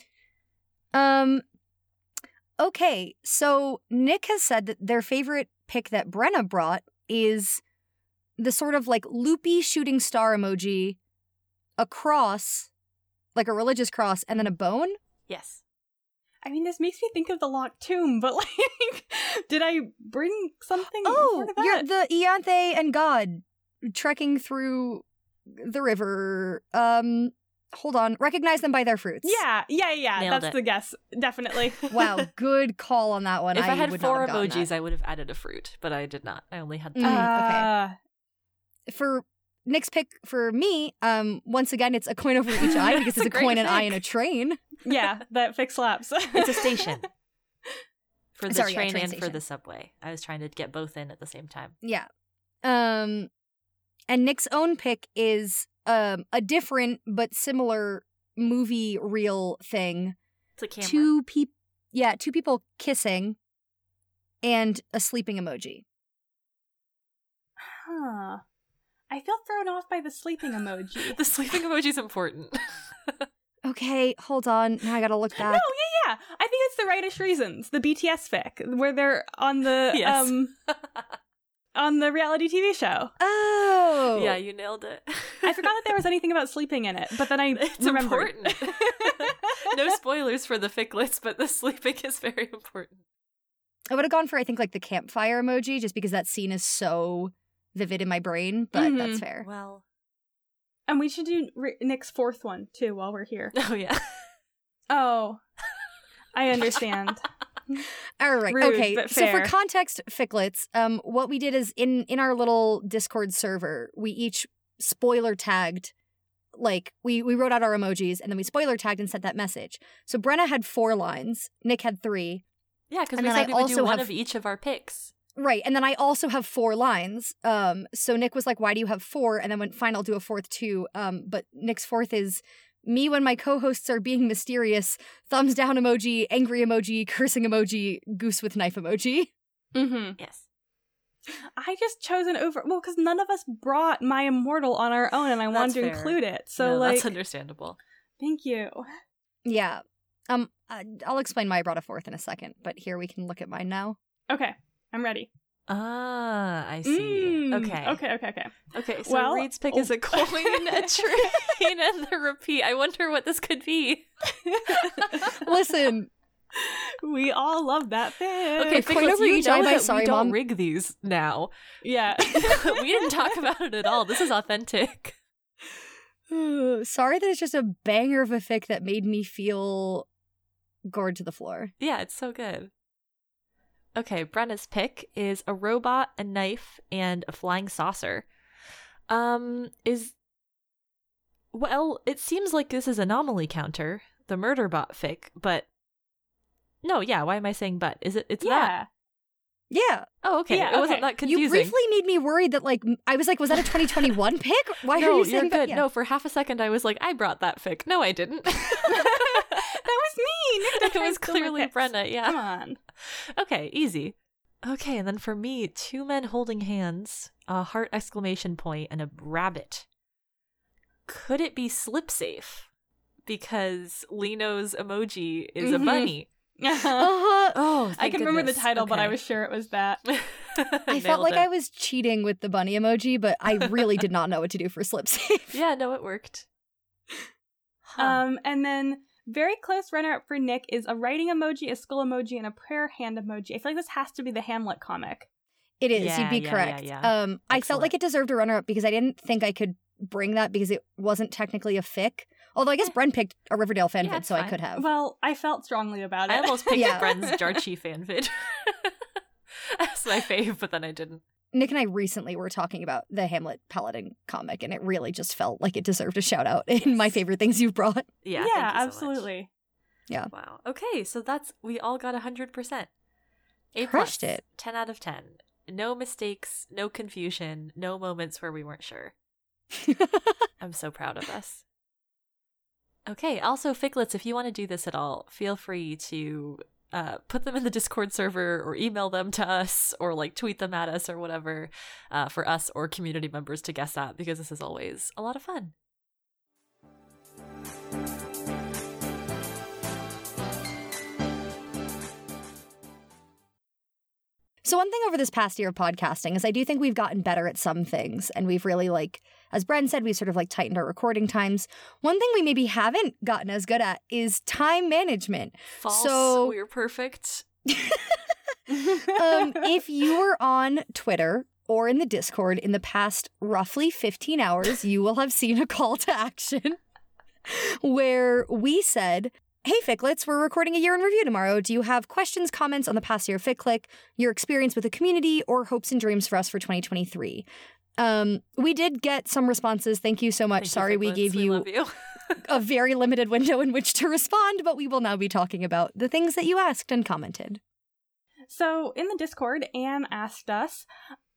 Um okay, so Nick has said that their favorite pick that Brenna brought is the sort of like loopy shooting star emoji, a cross, like a religious cross, and then a bone. Yes. I mean, this makes me think of the locked tomb, but (laughs) like, did I bring something? Oh, you're the Ianthe and God trekking through the river. Um, hold on, recognize them by their fruits. Yeah, yeah, yeah. Nailed That's it. the guess. Definitely. (laughs) Wow, (laughs) good call on that one. if I, had would four emojis. I would have added a fruit, but I did not. I only had Mm, three. okay. Uh, for Nick's pick for me, um, once again, it's a coin over each eye (laughs) because It's it's a a great coin, an eye, pick. and a train. yeah, that fics slaps. It's a station. For the Sorry, yeah, train, train and for the subway. I was trying to get both in at the same time. Yeah. Um, and Nick's own pick is um a different but similar movie reel thing. It's a camera. Two people, yeah, two people kissing, and a sleeping emoji. huh. I feel thrown off by the sleeping emoji. (laughs) The sleeping emoji is important. (laughs) Okay, hold on. Now I gotta look back. No, yeah, yeah. I think it's the rightest reasons. The BTS fic, where they're on the Yes. um (laughs) on the reality TV show. Oh, yeah, you nailed it. (laughs) I forgot that there was anything about sleeping in it, but then I (laughs) It's remembered. important. (laughs) no spoilers for the ficlets, but the sleeping is very important. I would have gone for I think like the campfire emoji just because that scene is so vivid in my brain, but that's Mhm. fair. Well, And we should do Nick's fourth one too while we're here. oh yeah. Oh, I understand. (laughs) All right. Rude, okay. So for context, ficlets, um, what we did is in in our little Discord server, we each spoiler tagged, like we we wrote out our emojis and then we spoiler tagged and sent that message. So Brenna had four lines, Nick had three, Yeah, because we said we would do one have- of each of our picks. right? And then I also have four lines. Um, so Nick was like, "Why do you have four? And then went, "Fine, I'll do a fourth too." Um, but Nick's fourth is. Me when my co-hosts are being mysterious. Thumbs down emoji, angry emoji, cursing emoji, goose with knife emoji. mm-hmm Yes. I just chose an over well because none of us brought my immortal on our own, and I wanted That's to fair. include it. So No, like, that's understandable. thank you. Yeah. Um, I- I'll explain why I brought a fourth in a second, but here we can look at mine now. Okay, I'm ready. Ah, I see. Mm, okay. Okay. Okay. Okay. Okay. So Well, Reed's pick oh. is a coin, a (laughs) train, and the repeat. I wonder what this could be. (laughs) Listen, we all love that thing. Okay, coin Ficlets, over you each know eye that Sorry we don't Mom. rig these now. Yeah. (laughs) we didn't talk about it at all. This is authentic. sorry that it's just a banger of a fic that made me feel gored to the floor. Yeah, it's so good. Okay, Brenna's pick is a robot, a knife, and a flying saucer. Um, is well, it seems like this is anomaly counter, the murder bot fic, but no, yeah. Why am I saying but? Is it? It's that. yeah. Yeah, Oh, okay. Yeah, it wasn't that confusing. you briefly made me worried that like I was like, was that a 2021 (laughs) pick? Why no, are you you're saying good. that? Yeah. No, for half a second I was like, I brought that fic. No, I didn't. (laughs) (laughs) that was me. Nick (laughs) it was to steal my clearly picks. Brenna. Yeah. Come on. Okay, easy. Okay, and then for me, two men holding hands, a heart exclamation point, and a rabbit. Could it be slip safe? Because Lino's emoji is a Mhm. bunny. (laughs) Uh-huh. Oh, I can remember the title, but I was sure it was that. (laughs) I felt like I was cheating with the bunny emoji, but I really did not know what to do for slip safe. Yeah, no, it worked. Huh. Um, and then very close runner up for Nick is a writing emoji, a skull emoji, and a prayer hand emoji. I feel like this has to be the Hamlet comic. It is. Yeah, you'd be yeah, yeah, correct. yeah. Um, I felt like it deserved a runner up because I didn't think I could bring that because it wasn't technically a fic. Although I guess Bren picked a Riverdale fanfic, Yeah, it's so I could have. Well, I felt strongly about it. I almost picked Yeah. Bren's (laughs) Jarchie fanvid as (laughs) my fave, but then I didn't. Nick and I recently were talking about the Hamlet Paladin comic, and it really just felt like it deserved a shout out (laughs) in my favorite things you've brought. Yeah, yeah, thank you so much. absolutely. Wow. Okay, so that's we all got hundred percent. A Crushed plus, it. Ten out of ten. No mistakes, no confusion, no moments where we weren't sure. (laughs) I'm so proud of us. Okay, also Ficlets, if you want to do this at all, feel free to uh, put them in the Discord server or email them to us or like tweet them at us or whatever uh, for us or community members to guess at because this is always a lot of fun. So one thing over this past year of podcasting is I do think we've gotten better at some things and we've really like as Bren said we've sort of like tightened our recording times. One thing we maybe haven't gotten as good at is time management. False. So- we're perfect. (laughs) Um if you were on Twitter or in the Discord in the past roughly 15 hours, you will have seen a call to action (laughs) where we said Hey Ficlets, we're recording a year in review tomorrow. Do you have questions, comments on the past year of FicClick, your experience with the community, or hopes and dreams for us for 2023? Um, we did get some responses. Thank you so much. Thank you, Sorry we gave We you love you. a (laughs) very limited window in which to respond, but we will now be talking about the things that you asked and commented. So in the Discord, Anne asked us,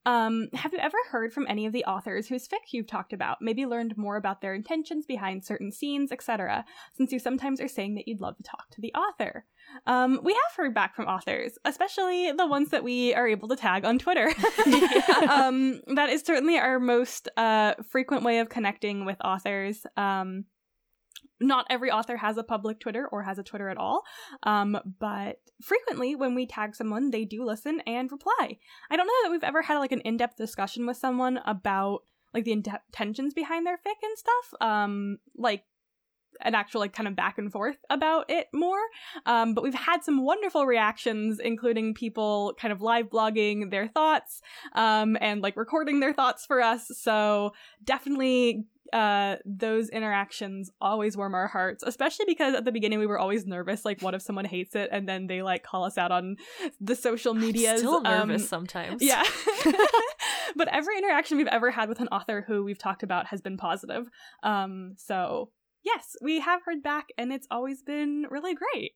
um, have you ever heard from any of the authors whose fic you've talked about? Maybe learned more about their intentions behind certain scenes, etc. Since you sometimes are saying that you'd love to talk to the author. Um, we have heard back from authors, especially the ones that we are able to tag on Twitter. (laughs) (laughs) um, that is certainly our most uh, frequent way of connecting with authors. Um, not every author has a public Twitter or has a Twitter at all. Um, but frequently when we tag someone, they do listen and reply. I don't know that we've ever had like an in-depth discussion with someone about like the intentions behind their fic and stuff. Um, like an actual like kind of back and forth about it more. Um, but we've had some wonderful reactions, including people kind of live blogging their thoughts um, and like recording their thoughts for us. So definitely uh, those interactions always warm our hearts, especially because at the beginning we were always nervous. Like, what if someone hates it and then they like call us out on the social media? Still nervous um, sometimes. Yeah. (laughs) (laughs) but every interaction we've ever had with an author who we've talked about has been positive. Um, so yes, we have heard back, and it's always been really great.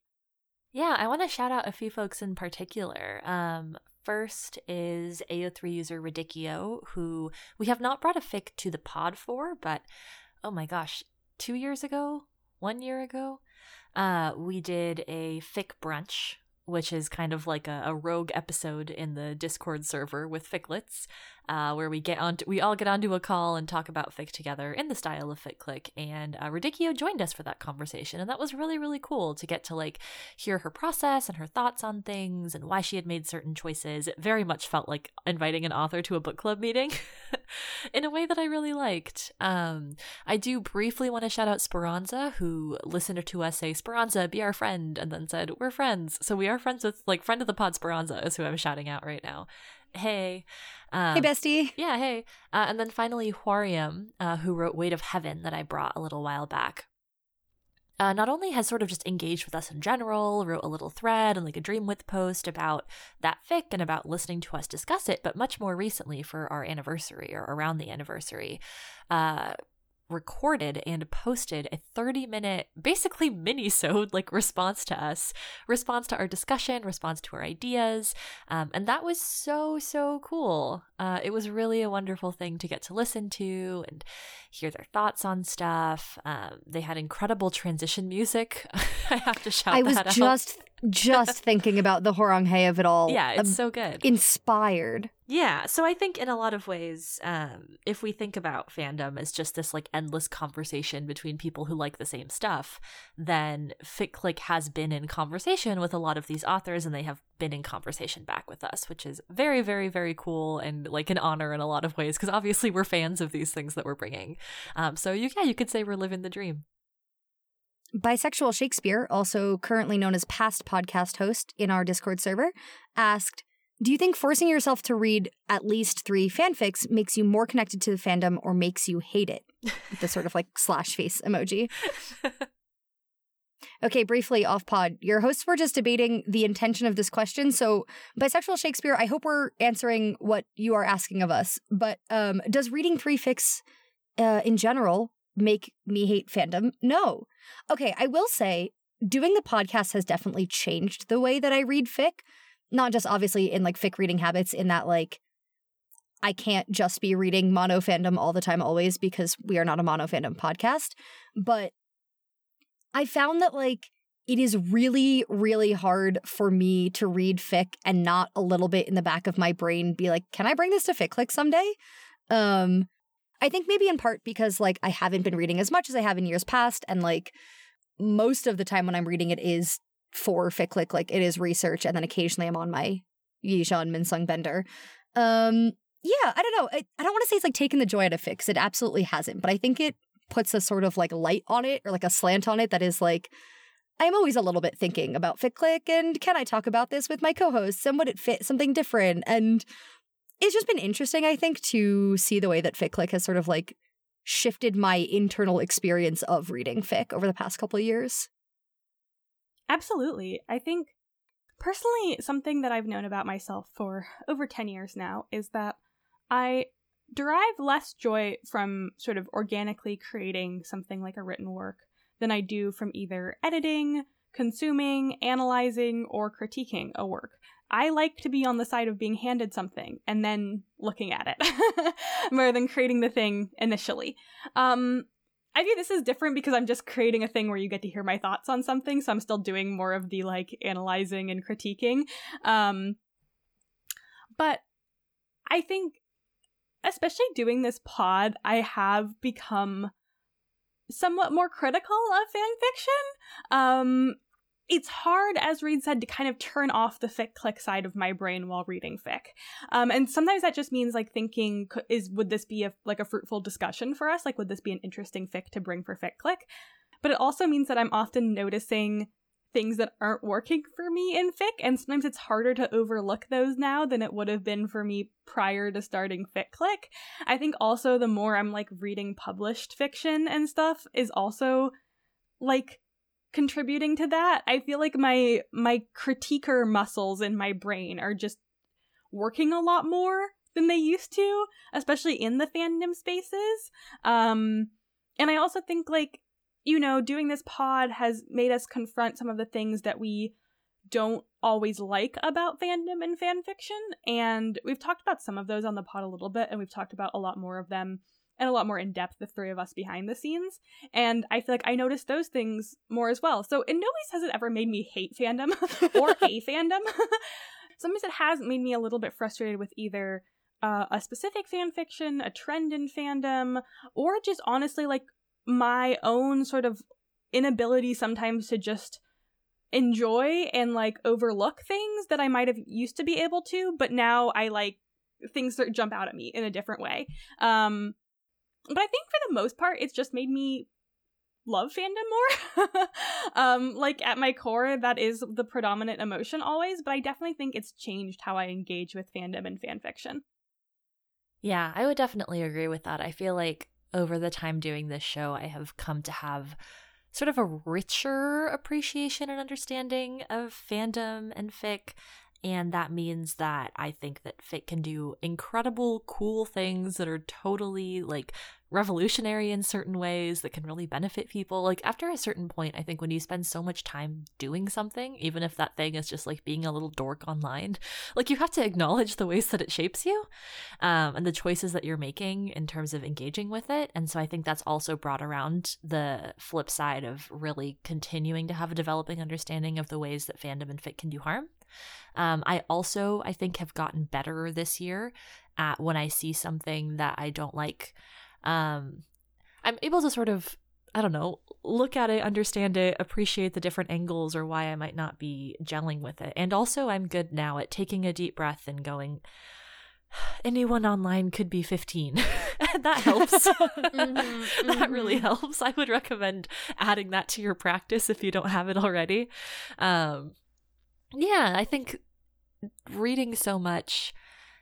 Yeah, I want to shout out a few folks in particular. Um, First is AO3 user Radicchio, who we have not brought a fic to the pod for, but oh my gosh, two years ago, one year ago, uh, we did a fic brunch which is kind of like a, a, rogue episode in the Discord server with Ficlets, uh, where we get on, we all get onto a call and talk about fic together in the style of Fic Click. And uh, Radicchio joined us for that conversation, and that was really really cool to get to like hear her process and her thoughts on things and why she had made certain choices. It very much felt like inviting an author to a book club meeting, (laughs) in a way that I really liked. Um, I do briefly want to shout out Speranza, who listened to us say "Speranza, be our friend," and then said, "We're friends." So we are friends with like friend of the pod Speranza is who I'm shouting out right now. Hey. Um, hey, bestie. Yeah, hey. Uh, and then finally, Huarium, uh, who wrote Weight of Heaven that I brought a little while back. Uh, not only has sort of just engaged with us in general, wrote a little thread and like a dream Dreamwidth post about that fic and about listening to us discuss it, but much more recently for our anniversary or around the anniversary, uh, recorded and posted a 30 minute basically mini sode like response to us response to our discussion response to our ideas um, and that was so so cool. Uh, it was really a wonderful thing to get to listen to and hear their thoughts on stuff. Um, they had incredible transition music. (laughs) I have to shout i was just just thinking about the Hwaranghae of it all. (laughs) Yeah it's um, so good. inspired yeah, so I think in a lot of ways, um, if we think about fandom as just this like endless conversation between people who like the same stuff, then FicClick has been in conversation with a lot of these authors, and they have been in conversation back with us, which is very, very, very cool and like an honor in a lot of ways because obviously we're fans of these things that we're bringing. Um, so you, yeah, you could say we're living the dream. Bisexual Shakespeare, also currently known as past podcast host in our Discord server, asked do you think forcing yourself to read at least three fanfics makes you more connected to the fandom or makes you hate it? (laughs) the sort of like slash face emoji. (laughs) Okay, briefly off pod. Your hosts were just debating the intention of this question. So, bisexual Shakespeare, I hope we're answering what you are asking of us. But um, does reading three fics uh, in general make me hate fandom? No. Okay, I will say doing the podcast has definitely changed the way that I read fic not just obviously in like fic reading habits in that like I can't just be reading mono fandom all the time always because we are not a mono fandom podcast, but I found that like it is really really hard for me to read fic and not a little bit in the back of my brain be like can I bring this to FicClick someday? Um I think maybe in part because like I haven't been reading as much as I have in years past and like most of the time when I'm reading it is for FicClick. Like it is research, and then occasionally I'm on my Yizhan Minsung Bender. Um, yeah, I don't know. I, I don't want to say it's like taking the joy out of fics. It absolutely hasn't, but I think it puts a sort of like light on it or like a slant on it that is like I'm always a little bit thinking about FicClick and can I talk about this with my co-hosts and would it fit something different? And it's just been interesting, I think, to see the way that FicClick has sort of like shifted my internal experience of reading fic over the past couple years. Absolutely. I think personally, something that I've known about myself for (laughs) over 10 years now is that I derive less joy from sort of organically creating something like a written work than I do from either editing, consuming, analyzing, or critiquing a work. I like to be on the side of being handed something and then looking at it (laughs) more than creating the thing initially. Um, I view this as different because I'm just creating a thing where you get to hear my thoughts on something. So I'm still doing more of the like analyzing and critiquing. Um, but I think, especially doing this pod, I have become somewhat more critical of fan fiction. Um, it's hard, as Reed said, to kind of turn off the fic click side of my brain while reading fic. Um, and sometimes that just means like thinking, is would this be a like a fruitful discussion for us? Like, would this be an interesting fic to bring for fic click? but it also means that I'm often noticing things that aren't working for me in fic and sometimes it's harder to overlook those now than it would have been for me prior to starting fic click. I think also the more I'm like reading published fiction and stuff is also like contributing to that. I feel like my my critiquer muscles in my brain are just working a lot more than they used to, especially in the fandom spaces. Um and I also think like you know, doing this pod has made us confront some of the things that we don't always like about fandom and fan fiction. And we've talked about some of those on the pod a little bit, and we've talked about a lot more of them and a lot more in depth, the three of us behind the scenes. And I feel like I noticed those things more as well. So in no ways has it ever made me hate fandom (laughs) or a fandom. (laughs) Sometimes it has made me a little bit frustrated with either uh, a specific fan fiction, a trend in fandom, or just honestly like my own sort of inability sometimes to just enjoy and like overlook things that I might have used to be able to, but now I like things that jump out at me in a different way. Um but I think for the most part it's just made me love fandom more. (laughs) um like at my core that is the predominant emotion always, but I definitely think it's changed how I engage with fandom and fan fiction. Yeah, I would definitely agree with that. I feel like over the time doing this show, I have come to have sort of a richer appreciation and understanding of fandom and fic. And that means that I think that fic can do incredible, cool things that are totally like revolutionary in certain ways that can really benefit people. Like after a certain point, I think when you spend so much time doing something, even if that thing is just like being a little dork online, (laughs) like you have to acknowledge the ways that it shapes you um, and the choices that you're making in terms of engaging with it. And so I think that's also brought around the flip side of really continuing to have a developing understanding of the ways that fandom and fic can do harm. Um, I also, I think, have gotten better this year at when I see something that I don't like um, I'm able to sort of I don't know, look at it, understand it, appreciate the different angles or why I might not be gelling with it. And also, I'm good now at taking a deep breath and going, (sighs) anyone online could be 15. (laughs) that helps. (laughs) mm-hmm, that really mm-hmm. helps. I would recommend adding that to your practice if you don't have it already. Um, yeah, I think reading so much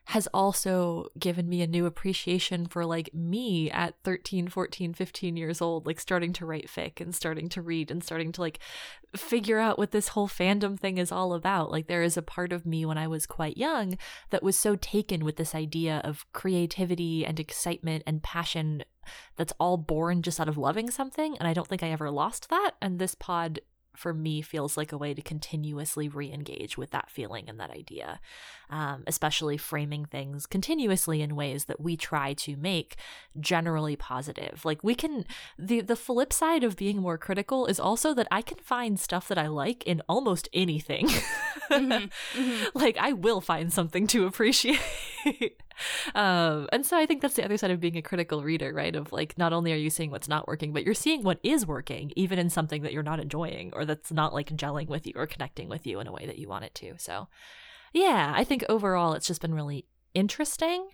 has also given me a new appreciation for like me at 13, 14, 15 years old, like starting to write fic and starting to read and starting to like figure out what this whole fandom thing is all about. Like there is a part of me when I was quite young that was so taken with this idea of creativity and excitement and passion that's all born just out of loving something and I don't think I ever lost that and this pod for me feels like a way to continuously re-engage with that feeling and that idea um, especially framing things continuously in ways that we try to make generally positive like we can the the flip side of being more critical is also that i can find stuff that i like in almost anything (laughs) mm-hmm. Mm-hmm. (laughs) like i will find something to appreciate um, and so I think that's the other side of being a critical reader, right? Of like, not only are you seeing what's not working, but you're seeing what is working, even in something that you're not enjoying or that's not like gelling with you or connecting with you in a way that you want it to. So, yeah, I think overall it's just been really interesting.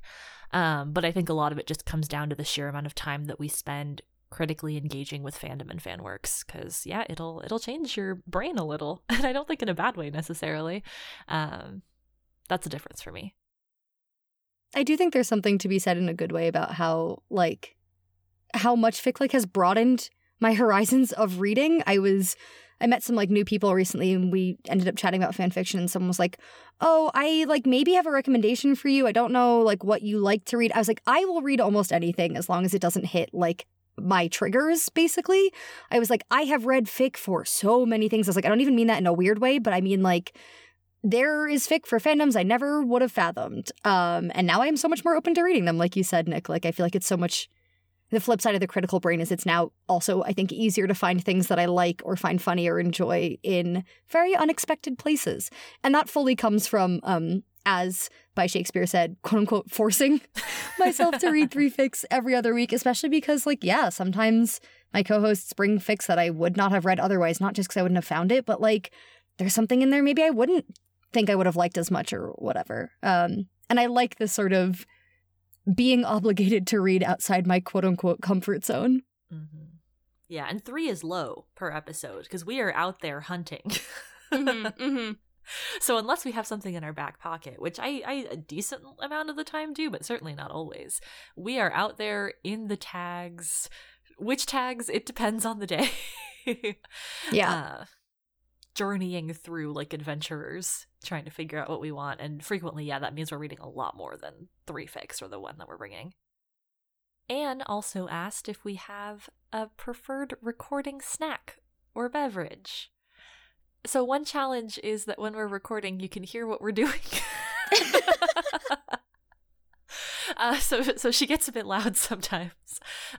Um, but I think a lot of it just comes down to the sheer amount of time that we spend critically engaging with fandom and fan works because yeah it'll it'll change your brain a little (laughs) and i don't think in a bad way necessarily um, that's a difference for me I do think there's something to be said in a good way about how like how much FicClick has broadened my (laughs) horizons of reading. I was I met some like new people recently and we ended up chatting about fan fiction and someone was like, "Oh, I like maybe have a recommendation for you. I don't know like what you like to read." I was like, "I will read almost anything as long as it doesn't hit like my triggers basically." I was like, "I have read fic for so many things." I was like, "I don't even mean that in a weird way, but I mean like there is fic for fandoms I never would have fathomed. Um, and now I am so much more open to reading them, like you said, Nick. Like I feel like it's so much. The flip side of the critical brain is it's now also, I think, easier to find things that I like or find funny or enjoy in very unexpected places. And that fully comes from, um, as by Shakespeare said, quote unquote, forcing (laughs) myself to read three fics every other week, especially because, like, yeah, sometimes my co hosts bring fics that I would not have read otherwise, not just because I wouldn't have found it, but like, there's something in there maybe I wouldn't think I would have liked as much or whatever. Um, and I like this sort of being (laughs) obligated to read outside my quote unquote comfort zone. Mm-hmm. Yeah, and three is low per episode because we are out there hunting. (laughs) mm-hmm, mm-hmm. So unless we have something in our back pocket, which I, I a decent amount of the time do, but certainly not always, we are out there in the tags. Which tags? It depends on the day. (laughs) Yeah. Uh, journeying through like adventurers, trying to figure out what we want, and frequently, yeah, that means we're reading a lot more than three fics or the one that we're bringing. Anne also asked if we have a preferred recording snack or beverage. So one challenge is that when we're recording, you can hear what we're doing. (laughs) (laughs) uh, (laughs) so so she gets a bit loud (laughs) sometimes.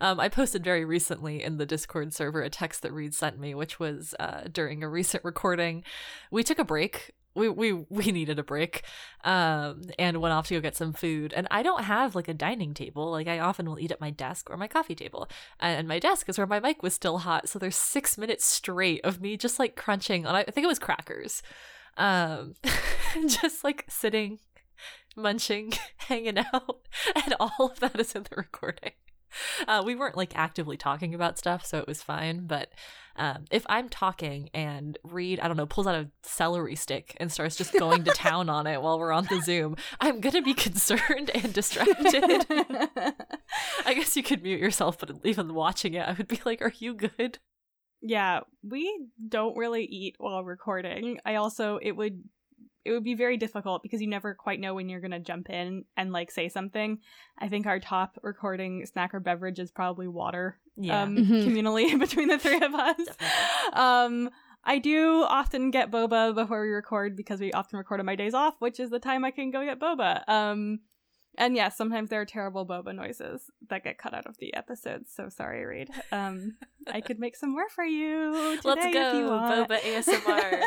Um, I posted very recently in the Discord server a text that Reed sent me, which was uh, during a recent recording. We took a break. We we we needed a break, um, and went off to go get some food. And I don't have like a dining table. Like I often will eat at my desk or my coffee table, and my desk is where my mic was still hot. So there's six minutes straight of me just like crunching on. I think it was crackers, um, (laughs) just like sitting munching, (laughs) hanging out, (laughs) and all of that is in the recording. Uh, we weren't like actively talking about stuff, so it was fine. But um, if I'm talking and Reed, I don't know, pulls out a celery stick and starts just going to town on it while we're on the Zoom, I'm gonna be concerned and distracted. (laughs) I guess you could mute yourself, but even watching it, I would be like, "Are you good?" Yeah, we don't really eat while recording. I also it would it would be very difficult because you never quite know when you're going to jump in and like say something. I think our top recording snack or beverage is probably water. Yeah. Um, Mhm. communally (laughs) between the three of us. Definitely. Um, I do often get boba before we record because we often record on my days off, which is the time I can go get boba. Um, and yes, sometimes there are terrible boba noises that get cut out of the episodes. So sorry, Reed. Um, I could make some more for you (laughs) today Let's if go, you want. Boba (laughs) ASMR.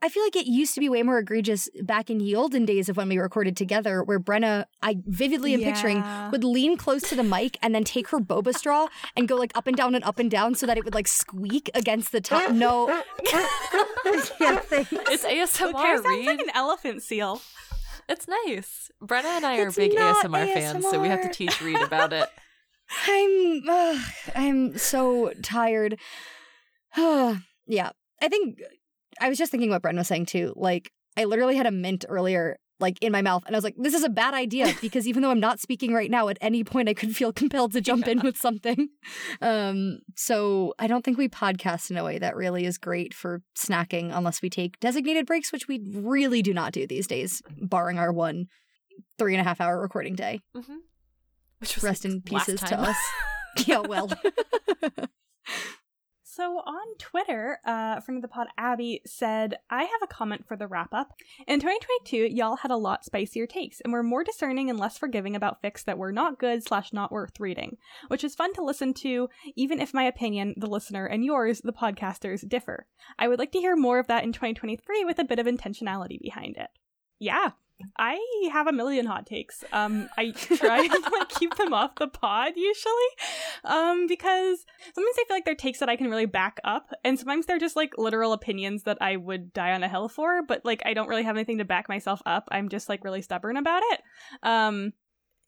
I feel like it used to be way more egregious back in the olden days of when we recorded together, where Brenna, I vividly am picturing, would lean close to the mic and then take her boba straw and go like up and down and up and down so that it would like squeak against the top. No. (laughs) yeah, thanks. it's ASMR, Okay, sounds Reed. like an elephant seal. It's nice. Brenna and I are big not ASMR, fans, so we have to teach Reed about it. (laughs) I'm ugh, I'm so tired. (sighs) yeah, I think I was just thinking what Bren was saying too. Like I literally had a mint earlier, like in my mouth, and I was like, "This is a bad idea," (laughs) because even though I'm not speaking right now, at any point I could feel (laughs) compelled to jump in with something. Um, so I don't think we podcast in a way that really is great for snacking, unless we take designated breaks, which we really do not do these days, barring our one three and a half hour recording day. hmm Which was Rest like in pieces to us. (laughs) yeah, well. So on Twitter, uh, friend of the pod Abby said, "I have a comment for the wrap up. In 2022, y'all had a lot spicier takes and were more discerning and less forgiving about fics that were not good slash not worth reading, which is fun to listen to, even if my opinion, the listener, and yours, the podcasters, differ. I would like to hear more of that in 2023 with a bit of intentionality behind it. Yeah." I have a million hot takes. Um, I try and (laughs) like keep them off the pod usually, um, because sometimes I feel like they're takes that I can really back up, and sometimes they're just like literal opinions that I would die on a hill for, but like I don't really have anything to back myself up. I'm just like really stubborn about it. Um,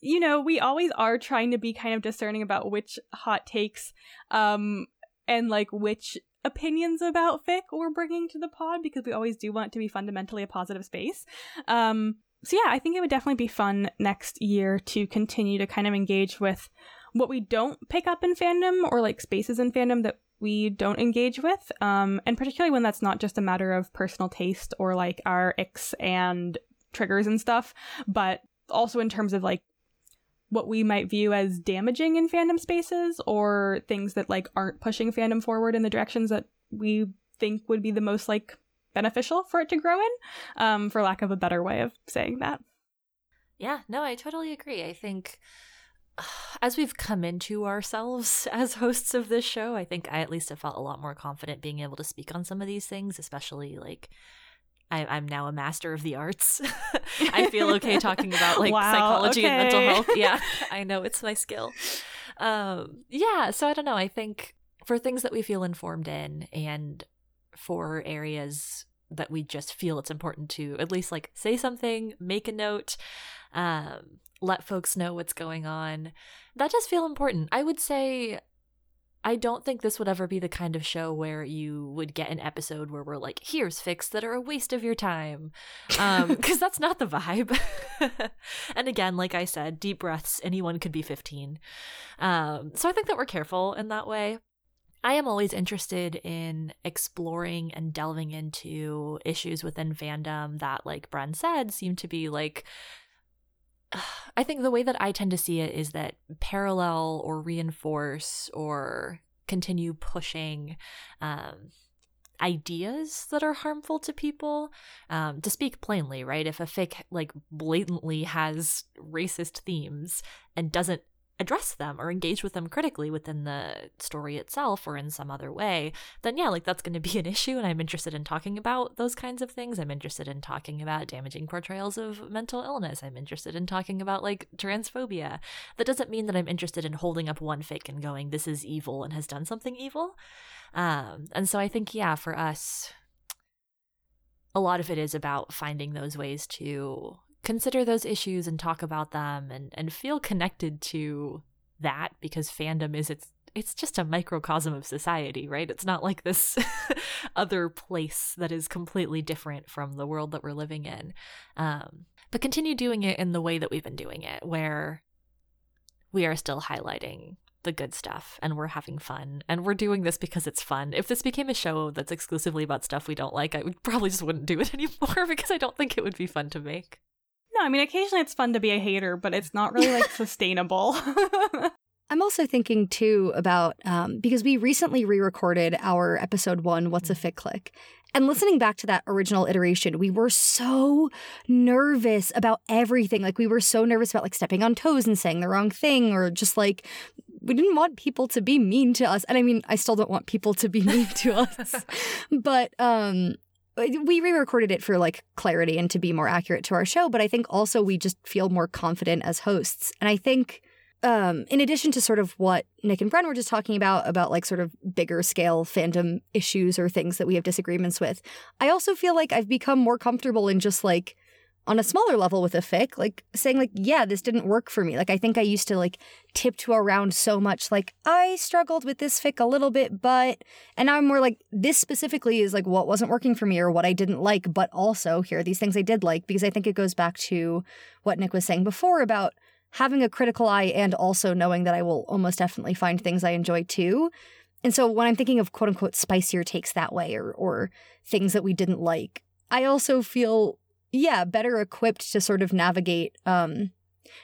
you know, we always are trying to be kind of discerning about which hot takes, um, and like which opinions about fic we're bringing to the pod because we always do want to be fundamentally a positive space. Um, so yeah, I think it would definitely be fun next year to continue to kind of engage with what we don't pick up in fandom or like spaces in fandom that we don't engage with um and particularly when that's not just a matter of personal taste or like our icks and triggers and stuff but also in terms of like what we might view as damaging in fandom spaces or things that like aren't pushing fandom forward in the directions that we think would be the most like beneficial for it to grow in um for lack of a better way of saying that Yeah, no, I totally agree. I think (sighs) as we've come into ourselves (laughs) as hosts of this show, I think I at least have felt a lot more confident being able to speak on some of these things, especially like I, I'm now a master of the arts. (laughs) I feel okay (laughs) talking about like Wow, psychology and mental health. Yeah, (laughs) I know it's my skill. Um, yeah, so I don't know. I think for things that we feel informed in and for areas that we just feel it's important to at least like say something, make a note, um, let folks know what's going on. That does feel important. I would say I don't think this would ever be the kind of show where you would get an episode where we're like, here's fics that are a waste of your time. Um, (laughs) because that's not the vibe. (laughs) and again, like I said, deep breaths, anyone could be 15. Um, so I think that we're careful in that way. I am always interested in exploring and delving into issues within fandom that, like Bren said, seem to be like (sighs) I think the way that I tend to see it is that parallel or reinforce or continue pushing um, ideas that are harmful to people. Um, to speak plainly, right? If a fic like blatantly has racist themes and doesn't address them or engage with them critically within the story itself or in some other way, then yeah, like that's going to be an issue. And I'm interested in talking about those kinds of things. I'm interested in talking about damaging portrayals of mental illness. I'm interested in talking about like transphobia. That doesn't mean that I'm interested in holding up one fic and going, this is evil and has done something evil. Um, and so I think, yeah, for us, a lot of it is about finding those ways to consider those issues and talk about them and, and feel connected to that because fandom is its it's just a microcosm of society, right? It's not like this (laughs) other place that is completely different from the world that we're living in. Um, but continue doing it in the way that we've been doing it, where we are still highlighting the good stuff and we're having fun and we're doing this because it's fun. If this became a show that's exclusively about stuff we don't like, I would probably just wouldn't do it (laughs) anymore because I don't think it would be fun to make. No, I mean, occasionally it's fun to be a hater, but it's not really like (laughs) sustainable. (laughs) I'm also thinking too about um, because we recently re recorded our episode one, What's a Fic Click? And listening back to that original iteration, we were so nervous about everything. Like, we were so nervous about like stepping on toes and saying the wrong thing, or just like, we didn't want people to be mean to us. And I mean, I still don't want people to be mean to us. (laughs) but um, we re-recorded it for like clarity and to be more accurate to our show but i think also we just feel more confident as hosts. And i think um, in addition to sort of what nick and bren were just talking about about like sort of bigger scale fandom issues or things that we have disagreements with i also feel like i've become more comfortable in just like on a smaller level with a fic, like saying like, yeah, this didn't work for me. Like I think I used to like tiptoe around so much, like I struggled with this fic a little bit, but and now I'm more like this specifically is like what wasn't working for me or what I didn't like, but also here are these things I did like because I think it goes back to what Nick was saying before about having a critical eye and also knowing that I will almost definitely find things I enjoy too. And so when I'm thinking of quote unquote spicier takes that way or or things that we didn't like, I also feel yeah, better equipped to sort of navigate um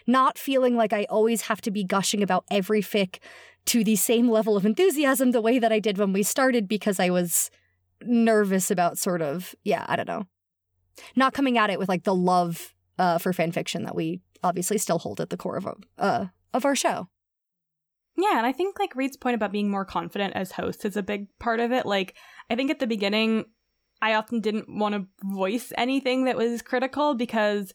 not feeling like I always have to be gushing about every fic to the same level of enthusiasm the way that I did when we started because I was nervous about sort of, yeah, I don't know. Not coming at it with like the love uh, for fan fiction that we obviously still hold at the core of uh, of our show. Yeah, and I think like Reed's point about being more confident as hosts is a big part of it. Like I think at the beginning I often didn't want to voice anything that was critical because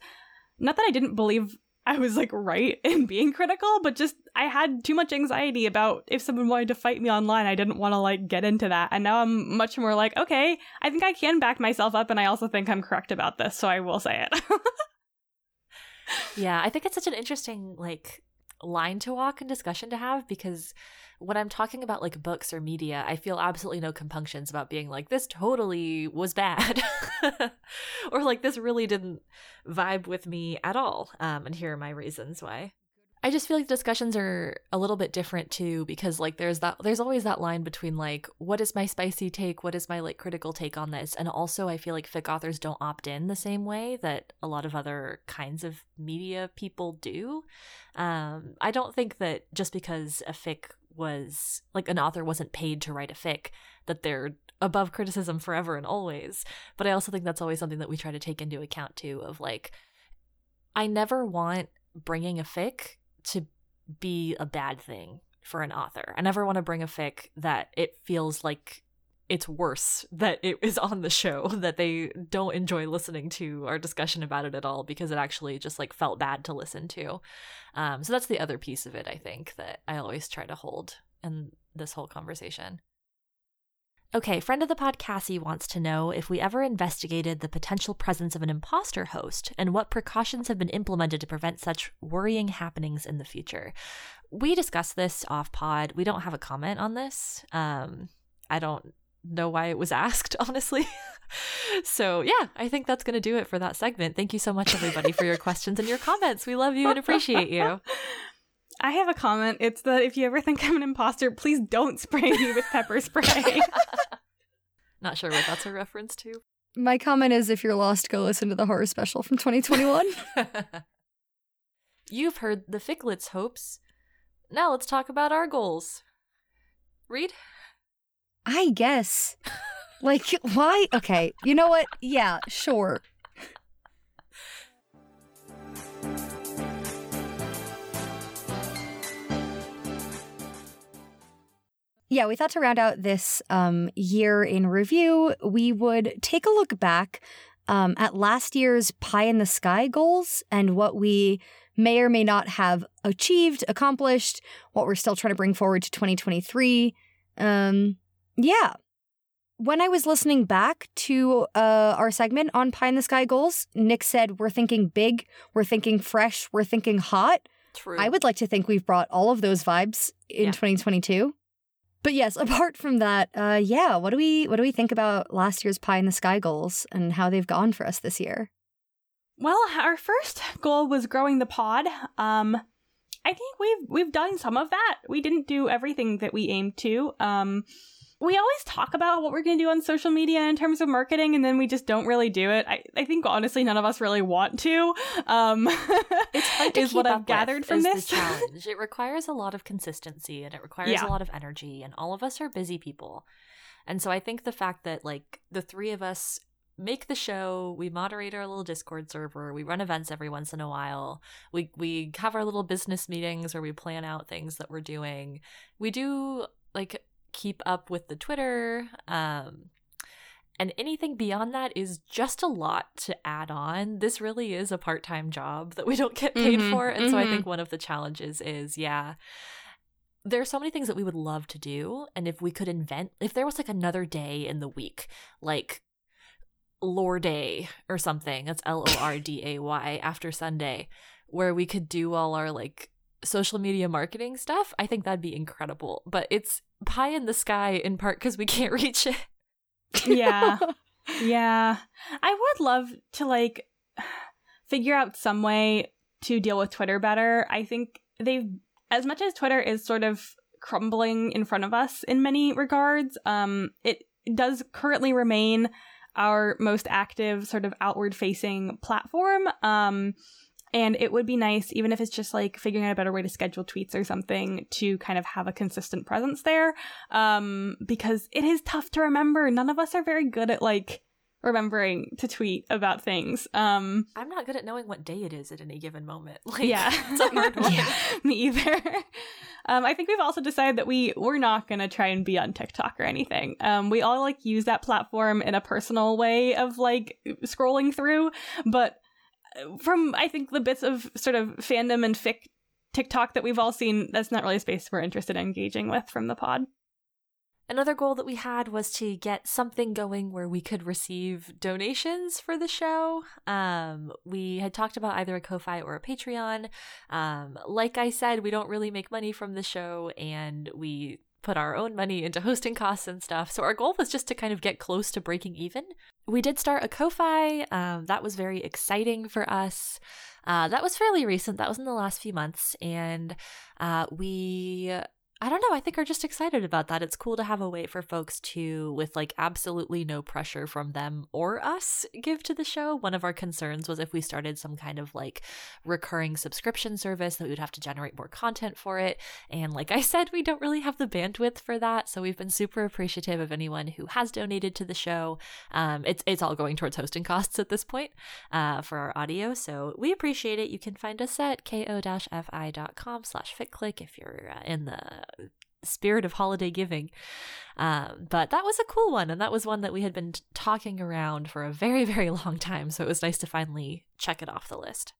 not that I didn't believe I was like right (laughs) in being critical, but just I had too much anxiety about if someone wanted to fight me online. I didn't want to like get into that. And now I'm much more like, okay, I think I can back myself up and I also think I'm correct about this, so I will say it. (laughs) yeah, I think it's such an interesting like line to walk and discussion to have because when I'm talking about like books or media, I feel absolutely no compunctions about being like, this totally was bad. (laughs) or like, this really didn't vibe with me at all. Um, and here are my reasons why. I just feel like discussions are a little bit different too because like there's that there's always that line between like what is my spicy take, what is my like critical take on this, and also I feel like fic authors don't opt in the same way that a lot of other kinds of media people do. Um, I don't think that just because a fic was like an author wasn't paid to write a fic that they're above criticism forever and always. But I also think that's always something that we try to take into account too of like I never want bringing a fic to be a bad thing for an author. I never want to bring a fic that it feels like it's worse that it is on the show (laughs) that they don't enjoy listening to our discussion about it at all because it actually just like felt bad to listen to um, so that's the other piece of it i think that i always try to hold in this whole conversation Okay, friend of the pod Cassie wants to know if we ever investigated the potential presence of an imposter host and what precautions have been implemented to prevent such worrying happenings in the future. we discussed this off pod. We don't have a comment on this. Um, I don't know why it was asked, (laughs) honestly. so, yeah, I think that's going to do it for that segment. Thank you so much, everybody, for your questions and your comments. We love you and appreciate you. (laughs) I have a comment. It's that if you ever think I'm an imposter, please don't spray me with pepper spray. (laughs) Not sure what that's a reference to. My comment is if you're lost, go listen to the horror special from 2021. You've heard the Ficlets' hopes. Now let's talk about our goals. Reed? I guess. Like, why? Okay, you know what? Yeah, sure. Yeah, we thought to round out this um, year in review, we would take a look back um, at last year's pie in the sky goals and what we may or may not have achieved, accomplished, what we're still trying to bring forward to 2023. Um, yeah. When I was listening back to uh, our segment on pie in the sky goals, Nick said, We're thinking big, we're thinking fresh, we're thinking hot. True. I would like to think we've brought all of those vibes in Yeah. 2022. But yes, (laughs) apart from that, uh, yeah, what do we what do we think about last year's pie in the sky goals and how they've gone for us this year? well, our first goal was growing the pod. Um, I think we've we've done some of that. We didn't do everything that we aimed to. Um, we always talk about what we're going to do on social media in terms of marketing, and then we just don't really do it. I, I think honestly, none of us really want to. Um, (laughs) it's hard to is keep what I've gathered from this. (laughs) challenge. it requires a lot of consistency and it requires Yeah. a lot of energy, and all of us are busy people. And so I think the fact that like the three of us make the show, we moderate our little Discord server, we run events every once in a while, we we have our little business meetings where we plan out things that we're doing. We do like keep up with the Twitter. Um, and anything beyond that is just a lot to add on. This really is a part time job that we don't get paid Mhm, for. And so I think one of the challenges is, yeah, there are so many things that we would love to do. And if we could invent, if there was like another day in the week, like Lore Day or something, that's L O R D A Y after Sunday, where we could do all our like social media marketing stuff, I think that'd be incredible. But it's pie in the sky in part because we can't (laughs) reach it. yeah. (laughs) Yeah. I would love to like figure out some way to deal with Twitter better. I think they've as much as Twitter is sort of crumbling in front of us in many regards, um it does currently remain our most active sort of outward facing platform. Um and it would be nice, even if it's just like figuring out a better way to schedule tweets or something, to kind of have a consistent presence there um because it is tough to remember none of us are very good at like remembering to tweet about things um I'm not good at knowing what day it is at any given moment. (laughs) Like, yeah it's a hard (laughs) one. Yeah. me either um i think we've also decided that we we're not going to try and be on tiktok or anything um we all like use that platform in a personal way of like scrolling through but from i think the bits of sort of fandom and fic tiktok that we've all seen that's not really a space we're interested in engaging with from the pod Another goal that we had was to get something going where we could receive donations for the show. Um, we had talked about either a Ko-fi or a Patreon. Um, like I said, we don't really make money from the show, and we put our own money into hosting costs and stuff. So our goal was just to kind of get close to breaking even. We did start a Ko-fi. Um, that was very exciting for us. Uh, that was fairly recent. That was in the last few months, and uh, we I don't know. I think are just excited about that. It's cool to have a way for folks to, with like absolutely no pressure from them or us, give to the show. One of our concerns was if we started some kind of like recurring subscription service that we would have to generate more content for it. And like I said, we don't really have the bandwidth for that. So we've been super appreciative of anyone who has donated to the show. Um, it's it's all going towards hosting costs at this point uh, for our audio. So we appreciate it. You can find us at ko-fi.com slash ficclick if you're uh, in the spirit of holiday giving. Um, but that was a cool one. And that was one that we had been t- talking around for a very, (laughs) very long time. So it was nice to finally check it off the list.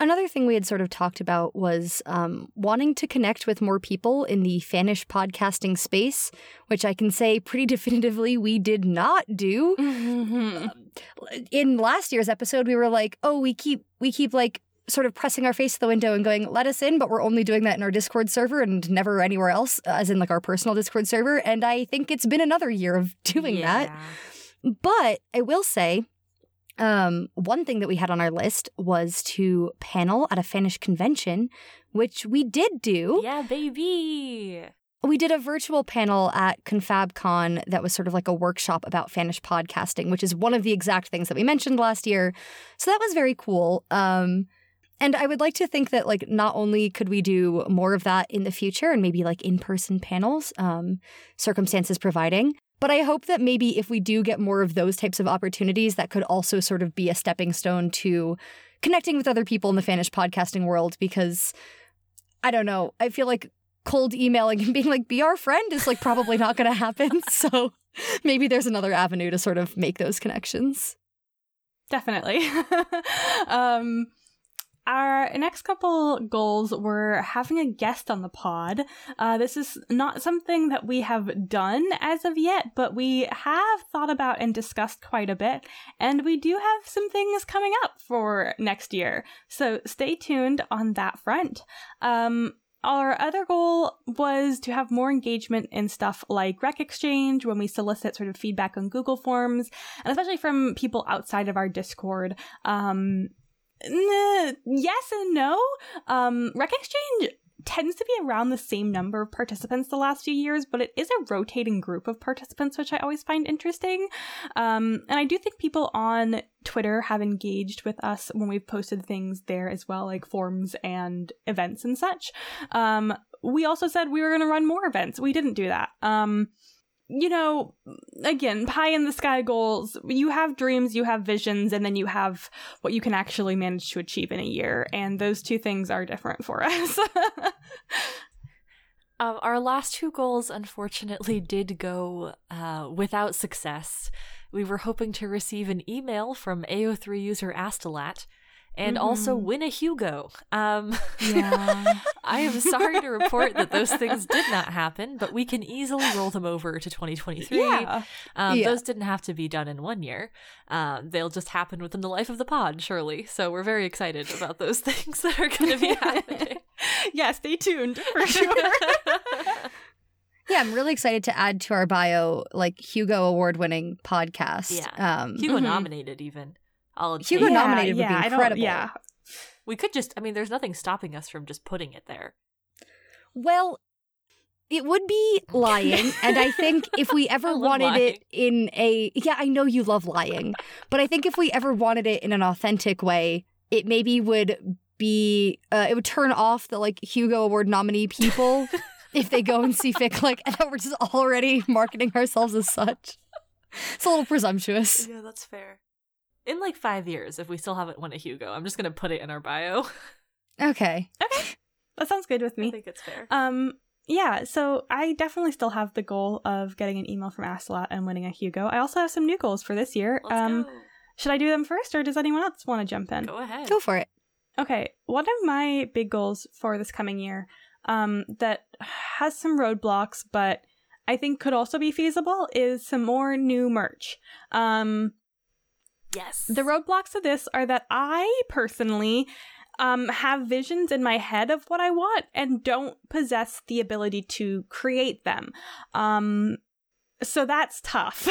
Another thing we had sort of talked about was um, wanting to connect with more people in the Fannish podcasting space, which I can say pretty (laughs) definitively we did not do. In last year's episode, we were like, "Oh, we keep we keep like sort of pressing our face to the window and going, let us in, but we're only doing that in our Discord server and never anywhere else, as in like our personal Discord server. And I think it's been another year of (laughs) doing that. But I will say, um, one thing that we had on our list was to panel at a Fannish convention, which we did do. Yeah, baby. We did a virtual panel at ConfabCon that was sort of like a workshop about Fannish podcasting, which is one of the exact things that we mentioned last year. So that was very cool. Um, and I would like to think that like not only could we do more of that in the future and maybe like in-person panels, um, circumstances providing, but I hope that maybe if we do get more of those types of opportunities, that could also sort of be a stepping stone to connecting with other people in the Fannish podcasting world because I don't know. I feel like cold emailing and being like, be our friend is like probably not going to happen. (laughs) so maybe there's another avenue to sort of make those connections. Definitely. (laughs) um, our next couple goals were having a guest on the pod. Uh, this is not something that we have done as of yet, but we have thought about and discussed quite a bit. And we do have some things coming up for next year. So stay tuned on that front. Um, our other goal was to have more engagement in stuff like Rec Exchange when we solicit sort of feedback on Google Forms, and especially from people outside of our Discord. Um, yes and no. Um, Rec Exchange tends to be around the same number of participants the last few years, but it is a rotating group of participants, which I always find interesting. Um, and I do think people on Twitter have engaged with us when we've posted things there as well, like forums and events and such. Um, we also said we were going to run more events. We didn't do that. Um, you know, again, pie in the sky goals. You have dreams, you have visions, and then you have what you can actually manage to achieve in a year. And those two things are different for (laughs) us. Um, our last two goals, unfortunately, (laughs) did go uh, without success. We were hoping to receive an email from AO3 user Astolat and also Mhm. win a Hugo. Um, Yeah. (laughs) I am sorry to report that those things did not happen, but we can easily roll them over to 2023. yeah. Um, Yeah. Those didn't have to be done in one year. Um, they'll just happen within the life of the pod, surely. So we're very excited about those (laughs) things that are going to be happening. (laughs) yeah, stay tuned for sure. Yeah, I'm really excited to add to our bio like Hugo award winning podcast. Yeah. Um, Hugo Mhm. nominated, even. I'll Hugo take- nominated would be incredible. Yeah. We could just, I mean, there's nothing stopping us from just putting it there. Well, it would be lying. and I think (laughs) if we ever wanted lying. it in a. Yeah, I know you love lying. But I think if we ever wanted it in an authentic way, it maybe would be. Uh, it would turn off the like Hugo Award nominee people if they go and see Fic Click, and then we're just already marketing ourselves as such. It's a little presumptuous. Yeah, that's fair. In like five years, if we still haven't won a Hugo, I'm just going to put it in our bio. Okay. (laughs) Okay. That sounds good with me. I think it's fair. Um, yeah, so I definitely still have the goal of getting an email from Astolat and winning a Hugo. I also have some new goals for this year. Let's um, go. should I do them first, or does anyone else want to jump in? Go ahead. Go for it. Okay, one of my big goals for this coming year um, that has some roadblocks, but I think could also be feasible is some more new merch. Um, Yes. the roadblocks of this are that I personally um, have visions in my head of what I want and don't possess the ability to create them. Um, so that's tough.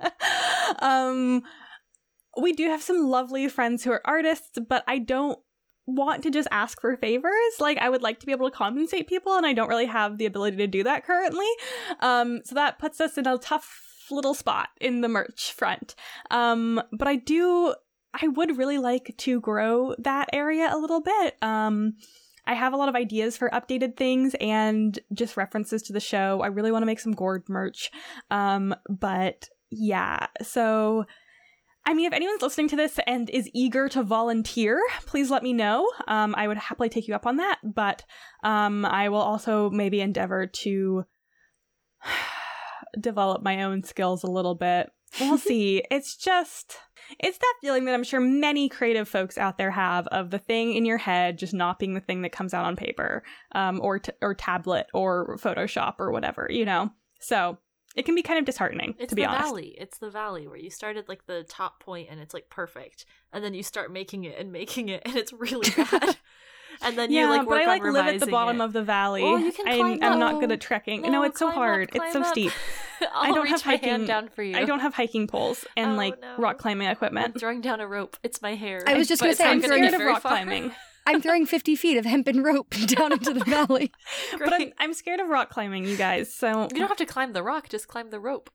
(laughs) um, we do have some lovely friends who are artists, but I don't want to just ask for favors. Like I would like to be able to compensate people and I don't really have the ability to do that currently. Um so that puts us in a tough little spot in the merch front. Um but I do I would really like to grow that area a little bit. Um I have a lot of ideas for updated things and just references to the show. I really want to make some gourd merch. Um but yeah, so I mean, if anyone's listening to this and is eager to volunteer, please let me know. Um, I would happily take you up on that, but um, I will also maybe endeavor to develop my own skills a little bit. We'll see. (laughs) It's just, it's that feeling that I'm sure many creative folks out there have of the thing in your head just not being the thing that comes out on paper, um, or t- or tablet or Photoshop or whatever, you know. So it can be kind of disheartening It's to be the honest. valley. It's the valley where you started like the top point and it's like perfect, and then you start making it and making it, and it's really (laughs) bad. And then yeah, you like work but I like on live at the bottom it. of the valley. Oh, you can I'm, I'm not good at trekking. no, it's so climb up, hard. it's so up. steep. (laughs) I'll don't reach have hiking- down for you. I don't have hiking poles and Oh, like no. rock climbing I'm equipment. throwing down a rope. It's my hair. I was just gonna say, I'm I'm gonna scared scared of rock far. climbing. I'm throwing 50 feet of hempen rope (laughs) down into the valley. but I'm, I'm scared of rock climbing, you guys. So You don't have to climb the rock. Just climb the rope.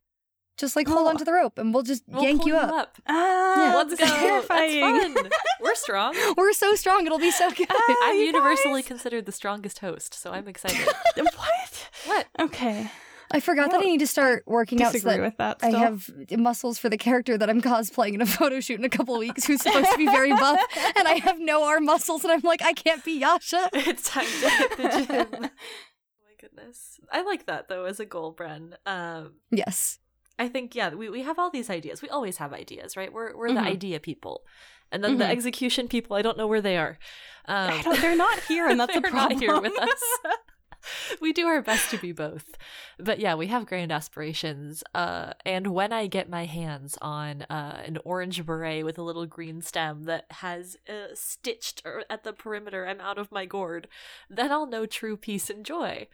Just like hold Oh. onto the rope and we'll just We'll yank pull you up. ah, Yeah. Let's go. terrifying. That's fun. (laughs) We're strong. We're so strong, it'll be so (laughs) good. Ah, I'm universally guys. considered the strongest host, so I'm excited. (laughs) what? what? Okay, I forgot I that I need to start working out so disagree that with that. I have muscles for the character that I'm cosplaying in a photo shoot in a couple weeks who's supposed to be very buff, and I have no arm muscles, and I'm like, I can't be Yasha. It's time to hit the gym. oh my goodness. I like that though as a goal, Bren. Um Yes. I think yeah, we, we have all these ideas. We always have ideas, right? We're we're the Mhm. idea people. And then the Mhm. execution people, I don't know where they are. Um, I don't, they're not here, and (laughs) that's the problem. not here with us. (laughs) (laughs) we do our best to be both. But yeah, we have grand aspirations. Uh, and when I get my hands on uh, an orange beret with a little green stem that has uh, stitched at the perimeter, I'm out of my gourd, then I'll know true peace and joy.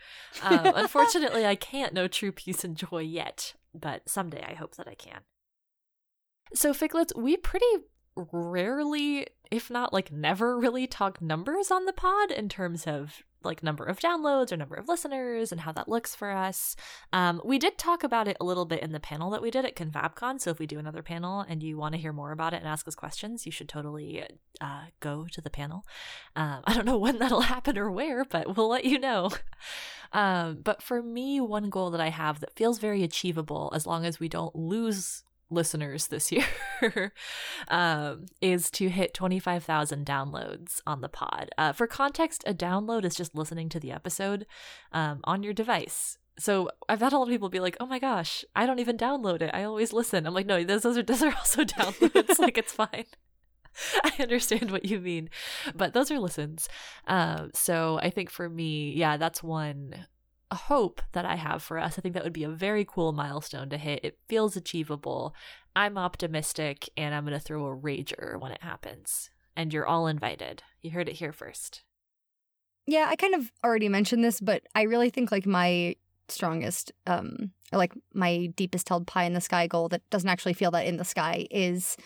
Um, unfortunately, I can't know true peace and joy yet, but someday I hope that I can. So, Ficlets, we pretty rarely, if not like never, really talk numbers on the pod in terms of like number of downloads or number of listeners and how that looks for us. Um, we did talk about it a little bit in the panel that we did at ConfabCon. So if we do another panel and you want to hear more about it and ask us questions, you should totally uh, go to the panel. Um, (laughs) I don't know when that'll happen or where, but we'll let you know. Um, but for me, one goal that I have that feels very achievable as long as we don't lose listeners this (laughs) year um, is to hit 25,000 downloads on the pod. Uh, for context, a download is just listening to the episode um, on your device. So I've had a lot of people be like, "Oh my gosh, I don't even download it. I always listen." I'm like, "No, those, those are those are also (laughs) downloads. like it's fine." (laughs) I understand what you mean, but those are listens. Um, so I think for me, yeah, that's one a hope that I have for us. I think that would be a very cool milestone to hit. It feels achievable. I'm optimistic, and I'm going to throw a rager when it happens. And you're all invited. You heard it here first. Yeah, I kind of already mentioned this, but I really think like my strongest, um, or like my deepest held pie in the sky goal that doesn't actually feel that in the sky is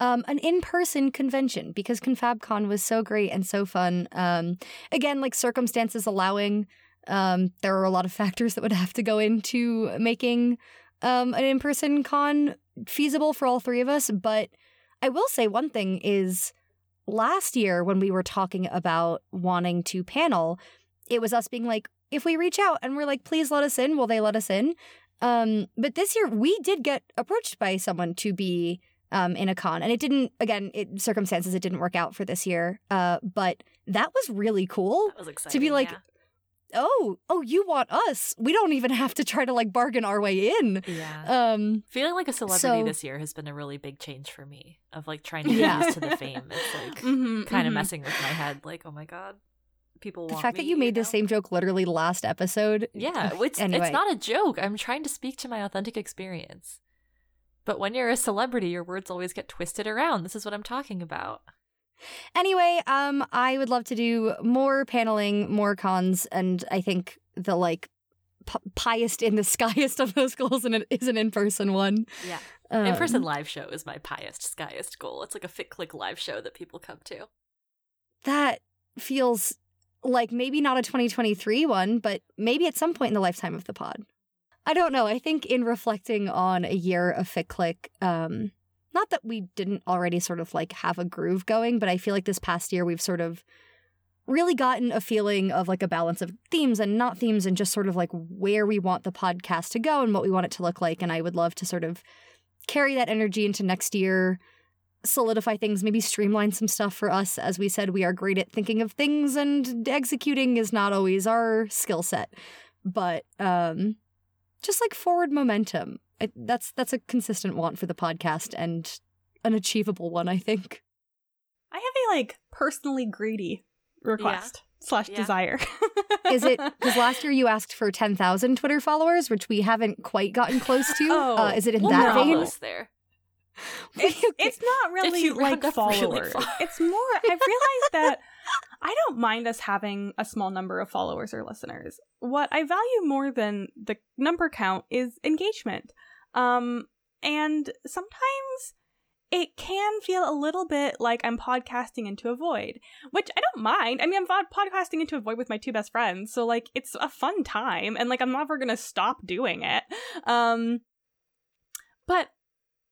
um, an in person convention because ConfabCon was so great and so fun. Um, again, like circumstances allowing, um, there are a lot of (laughs) factors that would have to go into making um, an in person con feasible for all three of us. But I will say one thing is last year when we were talking about wanting to panel, it was us being like, if we reach out and we're like, please let us in, will they let us in? Um, but this year we did get approached by someone to be um, in a con, and it didn't. Again, it, circumstances it didn't work out for this year. Uh, but that was really cool. That was exciting. be like, yeah. Oh, oh, you want us? We don't even have to try to like bargain our way in. yeah. Um, Feeling like a celebrity so- this year has been a really big change for me of like trying to get Yeah. used to the fame. It's like (laughs) Mhm, kind of mhm. messing with my head. Like, oh my god, people the fact that you made know? the same joke literally last episode. Yeah, (laughs) it's Anyway. it's not a joke. I'm trying to speak to my authentic experience. But when you're a celebrity, your words always get twisted around. This is what I'm talking about. Anyway, um, I would love to do more paneling, more cons, and I think the like p- piest in the (laughs) skyest of those goals and it is an in-person one. Yeah. Um, In person live show is my piest, skyest goal. It's like a fic click live show that people come to. That feels like maybe not a 2023 one, but maybe at some point in the lifetime of the pod. I don't know. I think in reflecting on a year of Fic Click, um, not that we didn't already sort of like have a groove going, but I feel like this past year we've sort of really gotten a feeling of like a balance of themes and not themes and just sort of like where we want the podcast to go and what we want it to look like. And I would love to sort of carry that energy into next year, solidify things, maybe streamline some stuff for us. As we said, we are great at thinking of things and executing is not always our skill set. But um just like forward momentum. I, that's that's a consistent want for the podcast and an achievable one, I think. I have a like personally greedy request. slash Yeah. desire. Is it (laughs) because last year you asked for 10,000 Twitter followers, which we haven't quite gotten close to? (laughs) Oh, uh, is it in well, that We're vein? almost there. it's, (laughs) it's not really you like round up really followers. it's more. I've realized that I don't mind us having a small number of followers or listeners. What I value more than the number count is engagement. Um, and sometimes it can feel a little bit like I'm podcasting into a void, which I don't mind. I mean, I'm podcasting into a void with my two best friends, so like it's a fun time, and like I'm never gonna stop doing it. Um, but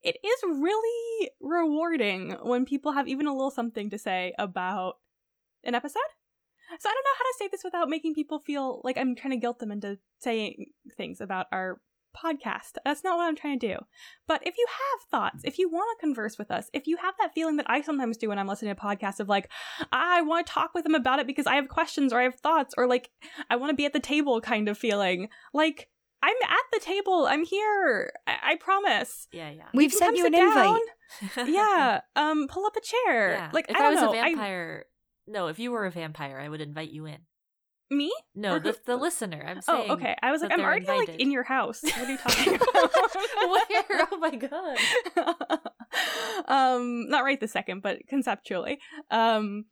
it is really rewarding when people have even a little something to say about an episode. So I don't know how to say this without making people feel like I'm trying to guilt them into saying things about our podcast. That's not what I'm trying to do. But if you have thoughts, if you want to converse with us, if you have that feeling that I sometimes do when I'm listening to podcasts of like, I want to talk with them about it because I have questions or I have thoughts or like I want to be at the table kind of feeling, like I'm at the table. I'm here. I, I promise. Yeah, yeah. We've can sent you an sit invite. down. yeah. (laughs) Um, pull up a chair. Yeah. Like if I I, don't was know. a I- vampire, no, if you were a vampire, I would invite you in. me? No, the the listener. I'm saying. Oh, okay. I was like, I'm already like in your house. What are you (laughs) talking about? (laughs) Where? Oh my god. (laughs) um, not right the second, but conceptually. Um,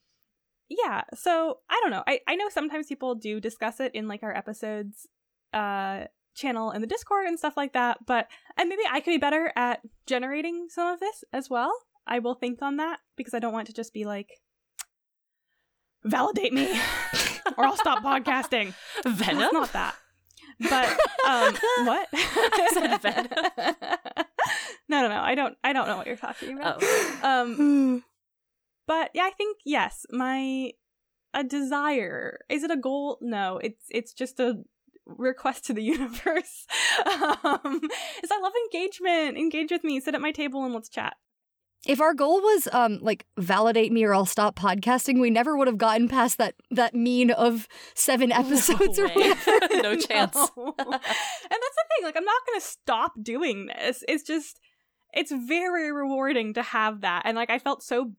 yeah. So I don't know. I I know sometimes people do discuss it in like our episodes, uh, channel in the Discord and stuff like that. But and maybe I could be better at generating some of this as well. I will think on that because I don't want to just be like validate me (laughs) or I'll stop podcasting. Venom. It's not that. But um (laughs) what? I said Venom. (laughs) no, no, no. I don't I don't know what you're talking about. Oh. Um (sighs) but yeah, I think yes, my a desire. Is it a goal? No, it's it's just a request to the universe. um is I love engagement. Engage with me. Sit at my table and let's chat. If our goal was um like validate me or I'll stop podcasting, we never would have gotten past that that mean of seven episodes or (laughs) whatever. (laughs) No chance. No. (laughs) and that's the thing. Like, I'm not going to stop doing this. It's just, it's very rewarding to have that. And like, I felt so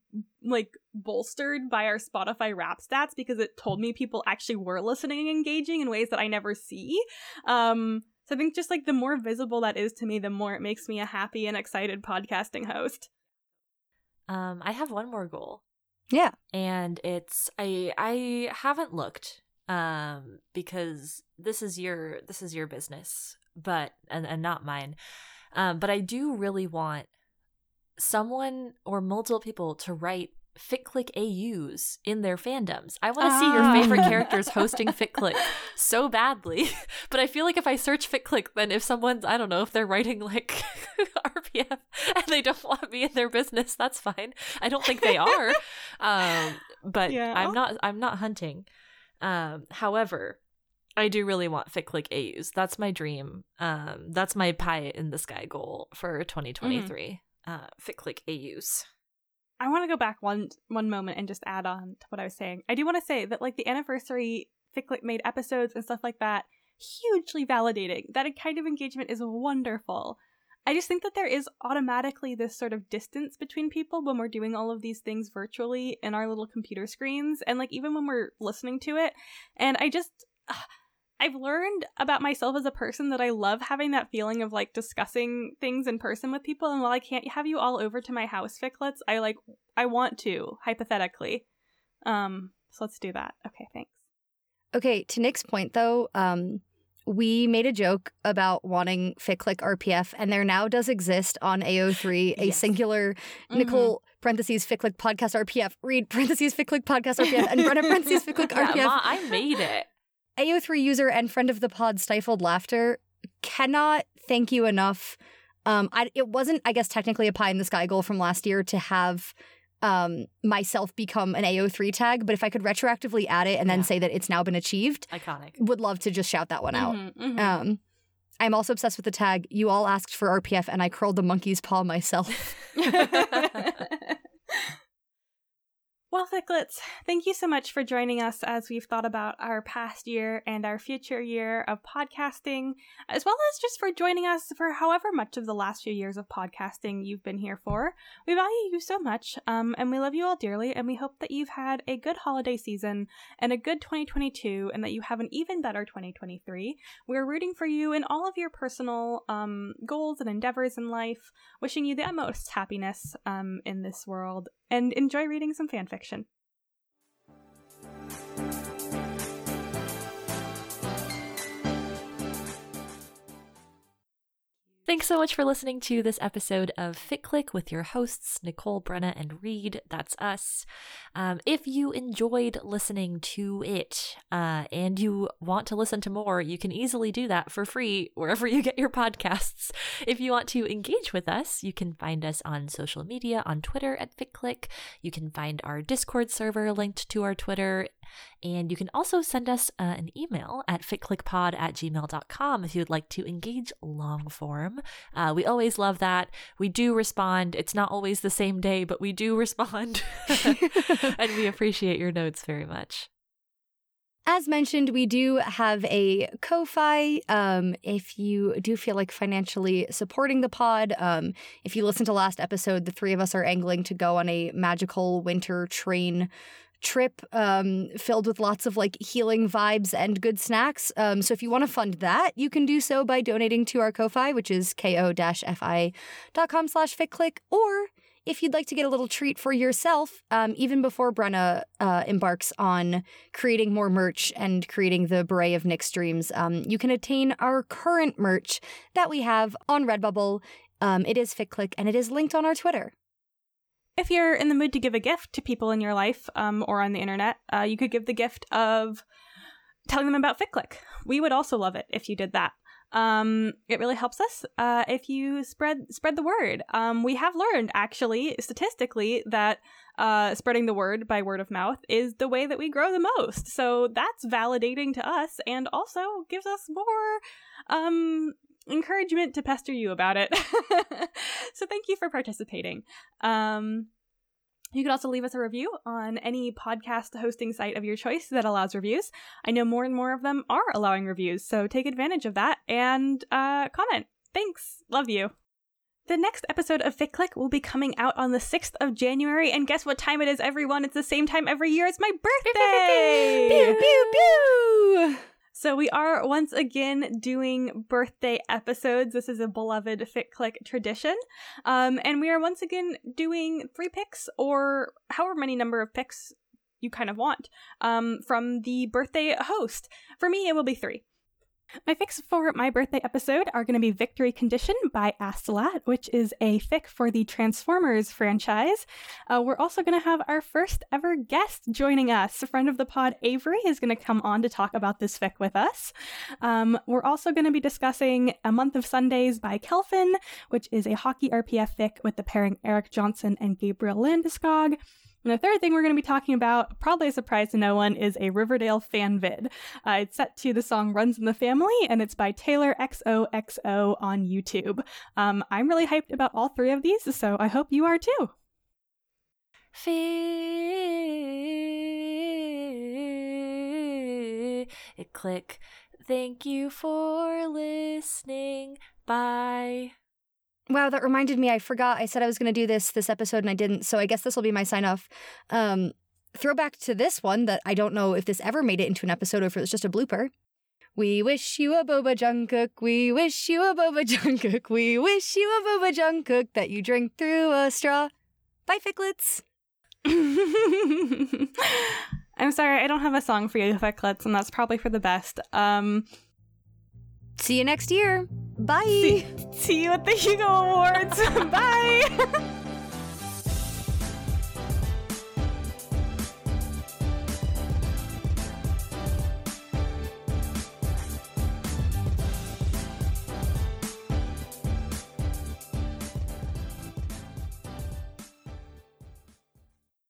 like bolstered by our Spotify rap stats because it told me people actually were listening and engaging in ways that I never see. Um, so I think just like the more visible that is to me, the more it makes me a happy and excited podcasting host. Um, I have one more goal. Yeah. and it's I I haven't looked um because this is your this is your business but and, and not mine um but I do really want someone or multiple people to write FicClick AUs in their fandoms. I want to see your Ah. favorite (laughs) characters hosting FicClick so badly. (laughs) But I feel like if I search FicClick, then if someone's, I don't know, if they're writing like (laughs) RPF and they don't want me in their business, that's fine. I don't think they are. um, but Yeah. I'm not, I'm not hunting. Um, however, I do really want FicClick AUs. That's my dream. Um, that's my pie in the sky goal for 2023. Uh, FicClick AUs. I want to go back one one moment and just add on to what I was saying. I do want to say that like the anniversary FicClick made episodes and stuff like that, hugely validating. That kind of engagement is wonderful. I just think that there is automatically this sort of distance between people when we're doing all of these things virtually in our little computer screens and like even when we're listening to it. And I just I've learned about myself as a person that I love having that feeling of like discussing things in person with people. And while I can't have you all over to my house, Ficlets, I like I want to hypothetically. Um, so let's do that. Okay, thanks. Okay, to Nick's point though, um, we made a joke about wanting FicClick RPF, and there now does exist on AO3 (laughs) a Yes. singular Mm-hmm. Nicole parentheses FicClick podcast RPF, Reed parentheses FicClick podcast RPF, and Brenna parentheses FicClick (laughs) Yeah, RPF. Ma, I made it. AO3 user and friend of the pod Stifled Laughter cannot thank you enough. Um, I, it wasn't, I guess, technically a pie in the sky goal from last year to have um, myself become an AO3 tag, but if I could retroactively add it and then Yeah. say that it's now been achieved, Iconic. would love to just shout that one out. Mhm, mhm. Um, I'm also obsessed with the tag. You all asked for RPF, and I curled the monkey's paw myself. (laughs) (laughs) well, Ficlets, thank you so much for joining us as we've thought about our past year and our future year of podcasting, as well as just for joining us for however much of the last few years of podcasting you've been here for. We value you so much, um, and we love you all dearly, and we hope that you've had a good holiday season and a good 2022, and that you have an even better 2023. We're rooting for you in all of your personal um, goals and endeavors in life, wishing you the utmost happiness um, in this world and enjoy reading some fan fiction. Thanks so much for listening to this episode of Fic Click with your hosts, Nicole, Brenna, and Reed. That's us. Um, if you enjoyed listening to it uh, and you want to listen to more, you can easily do that for free wherever you get your podcasts. If you want to engage with us, you can find us on social media on Twitter at FicClick. You can find our Discord server linked to our Twitter and you can also send us uh, an email at ficlickpod at gmail.com if you'd like to engage long form. Uh, we always love that. We do respond. It's not always the same day, but we do (laughs) respond. (laughs) and we appreciate your notes very much. As mentioned, we do have a Ko-Fi. Um, if you do feel like financially supporting the pod, um, if you listen to last episode, the three of us are angling to go on a magical winter train trip um, filled with lots of like healing vibes and good snacks. Um, so if you want to fund that, you can do so by donating to our Ko-Fi, which is ko-fi.com slash ficlick, or if you'd like to get a little treat for yourself, um, even before Brenna uh, embarks on creating more merch and creating the Beret of Nick's dreams, um, you can attain our current merch that we have on Redbubble. Um, it is FicClick and it is linked on our Twitter. If you're in the mood to give a gift to people in your life um, or on the internet, uh, you could give the gift of telling them about FicClick. We would also love it if you did that. Um, it really helps us uh, if you spread spread the word. Um, we have learned actually statistically that uh, spreading the word by word of mouth is the way that we grow the most. So that's validating to us and also gives us more um, encouragement to pester you about it. (laughs) so thank you for participating. Um, you can also leave us a review on any podcast hosting site of your choice that allows reviews. I know more and more of them are allowing reviews, so take advantage of that and uh, comment. Thanks. Love you. The next episode of Click will be coming out on the 6th of January, and guess what time it is, everyone? It's the same time every year. It's my birthday! (laughs) pew, pew, pew! So we are once again doing birthday episodes. This is a beloved Fic Click tradition. Um, and we are once again doing three picks or however many number of picks you kind of want um, from the birthday host. For me, it will be three. (laughs) My fics for my birthday episode are going to be Victory Condition by Astolat, which is a fic for the Transformers franchise. Uh, we're also going to have our first ever guest joining us. A friend of the pod, Avery, is going to come on to talk about this fic with us. Um, we're also going to be discussing A Month of Sundays by Kelfin, which is a hockey RPF fic with the pairing Erik Johnson and Gabriel Landeskog. And the third thing we're going to be talking about, probably a surprise to no one, is a Riverdale fan vid. Uh, it's set to the song Runs in the Family, and it's by Taylor XOXO on YouTube. Um, I'm really hyped about all three of these, so I hope you are too. Fic click. Thank you for listening. Bye. Wow, that reminded me. I forgot. I said I was going to do this this episode and I didn't. So I guess this will be my sign off. Um, throwback to this one that I don't know if this ever made it into an episode or if it was just a blooper. We wish you a boba Jungkook. We wish you a boba (laughs) Jungkook. We wish you a boba Jungkook that you drink through a straw. Bye, ficlets. (laughs) I'm sorry, I don't have a song for you, ficlets, and that's probably for the best. Um, See you next year. Bye. see, see you at the Hugo Awards. (laughs) Bye. (laughs)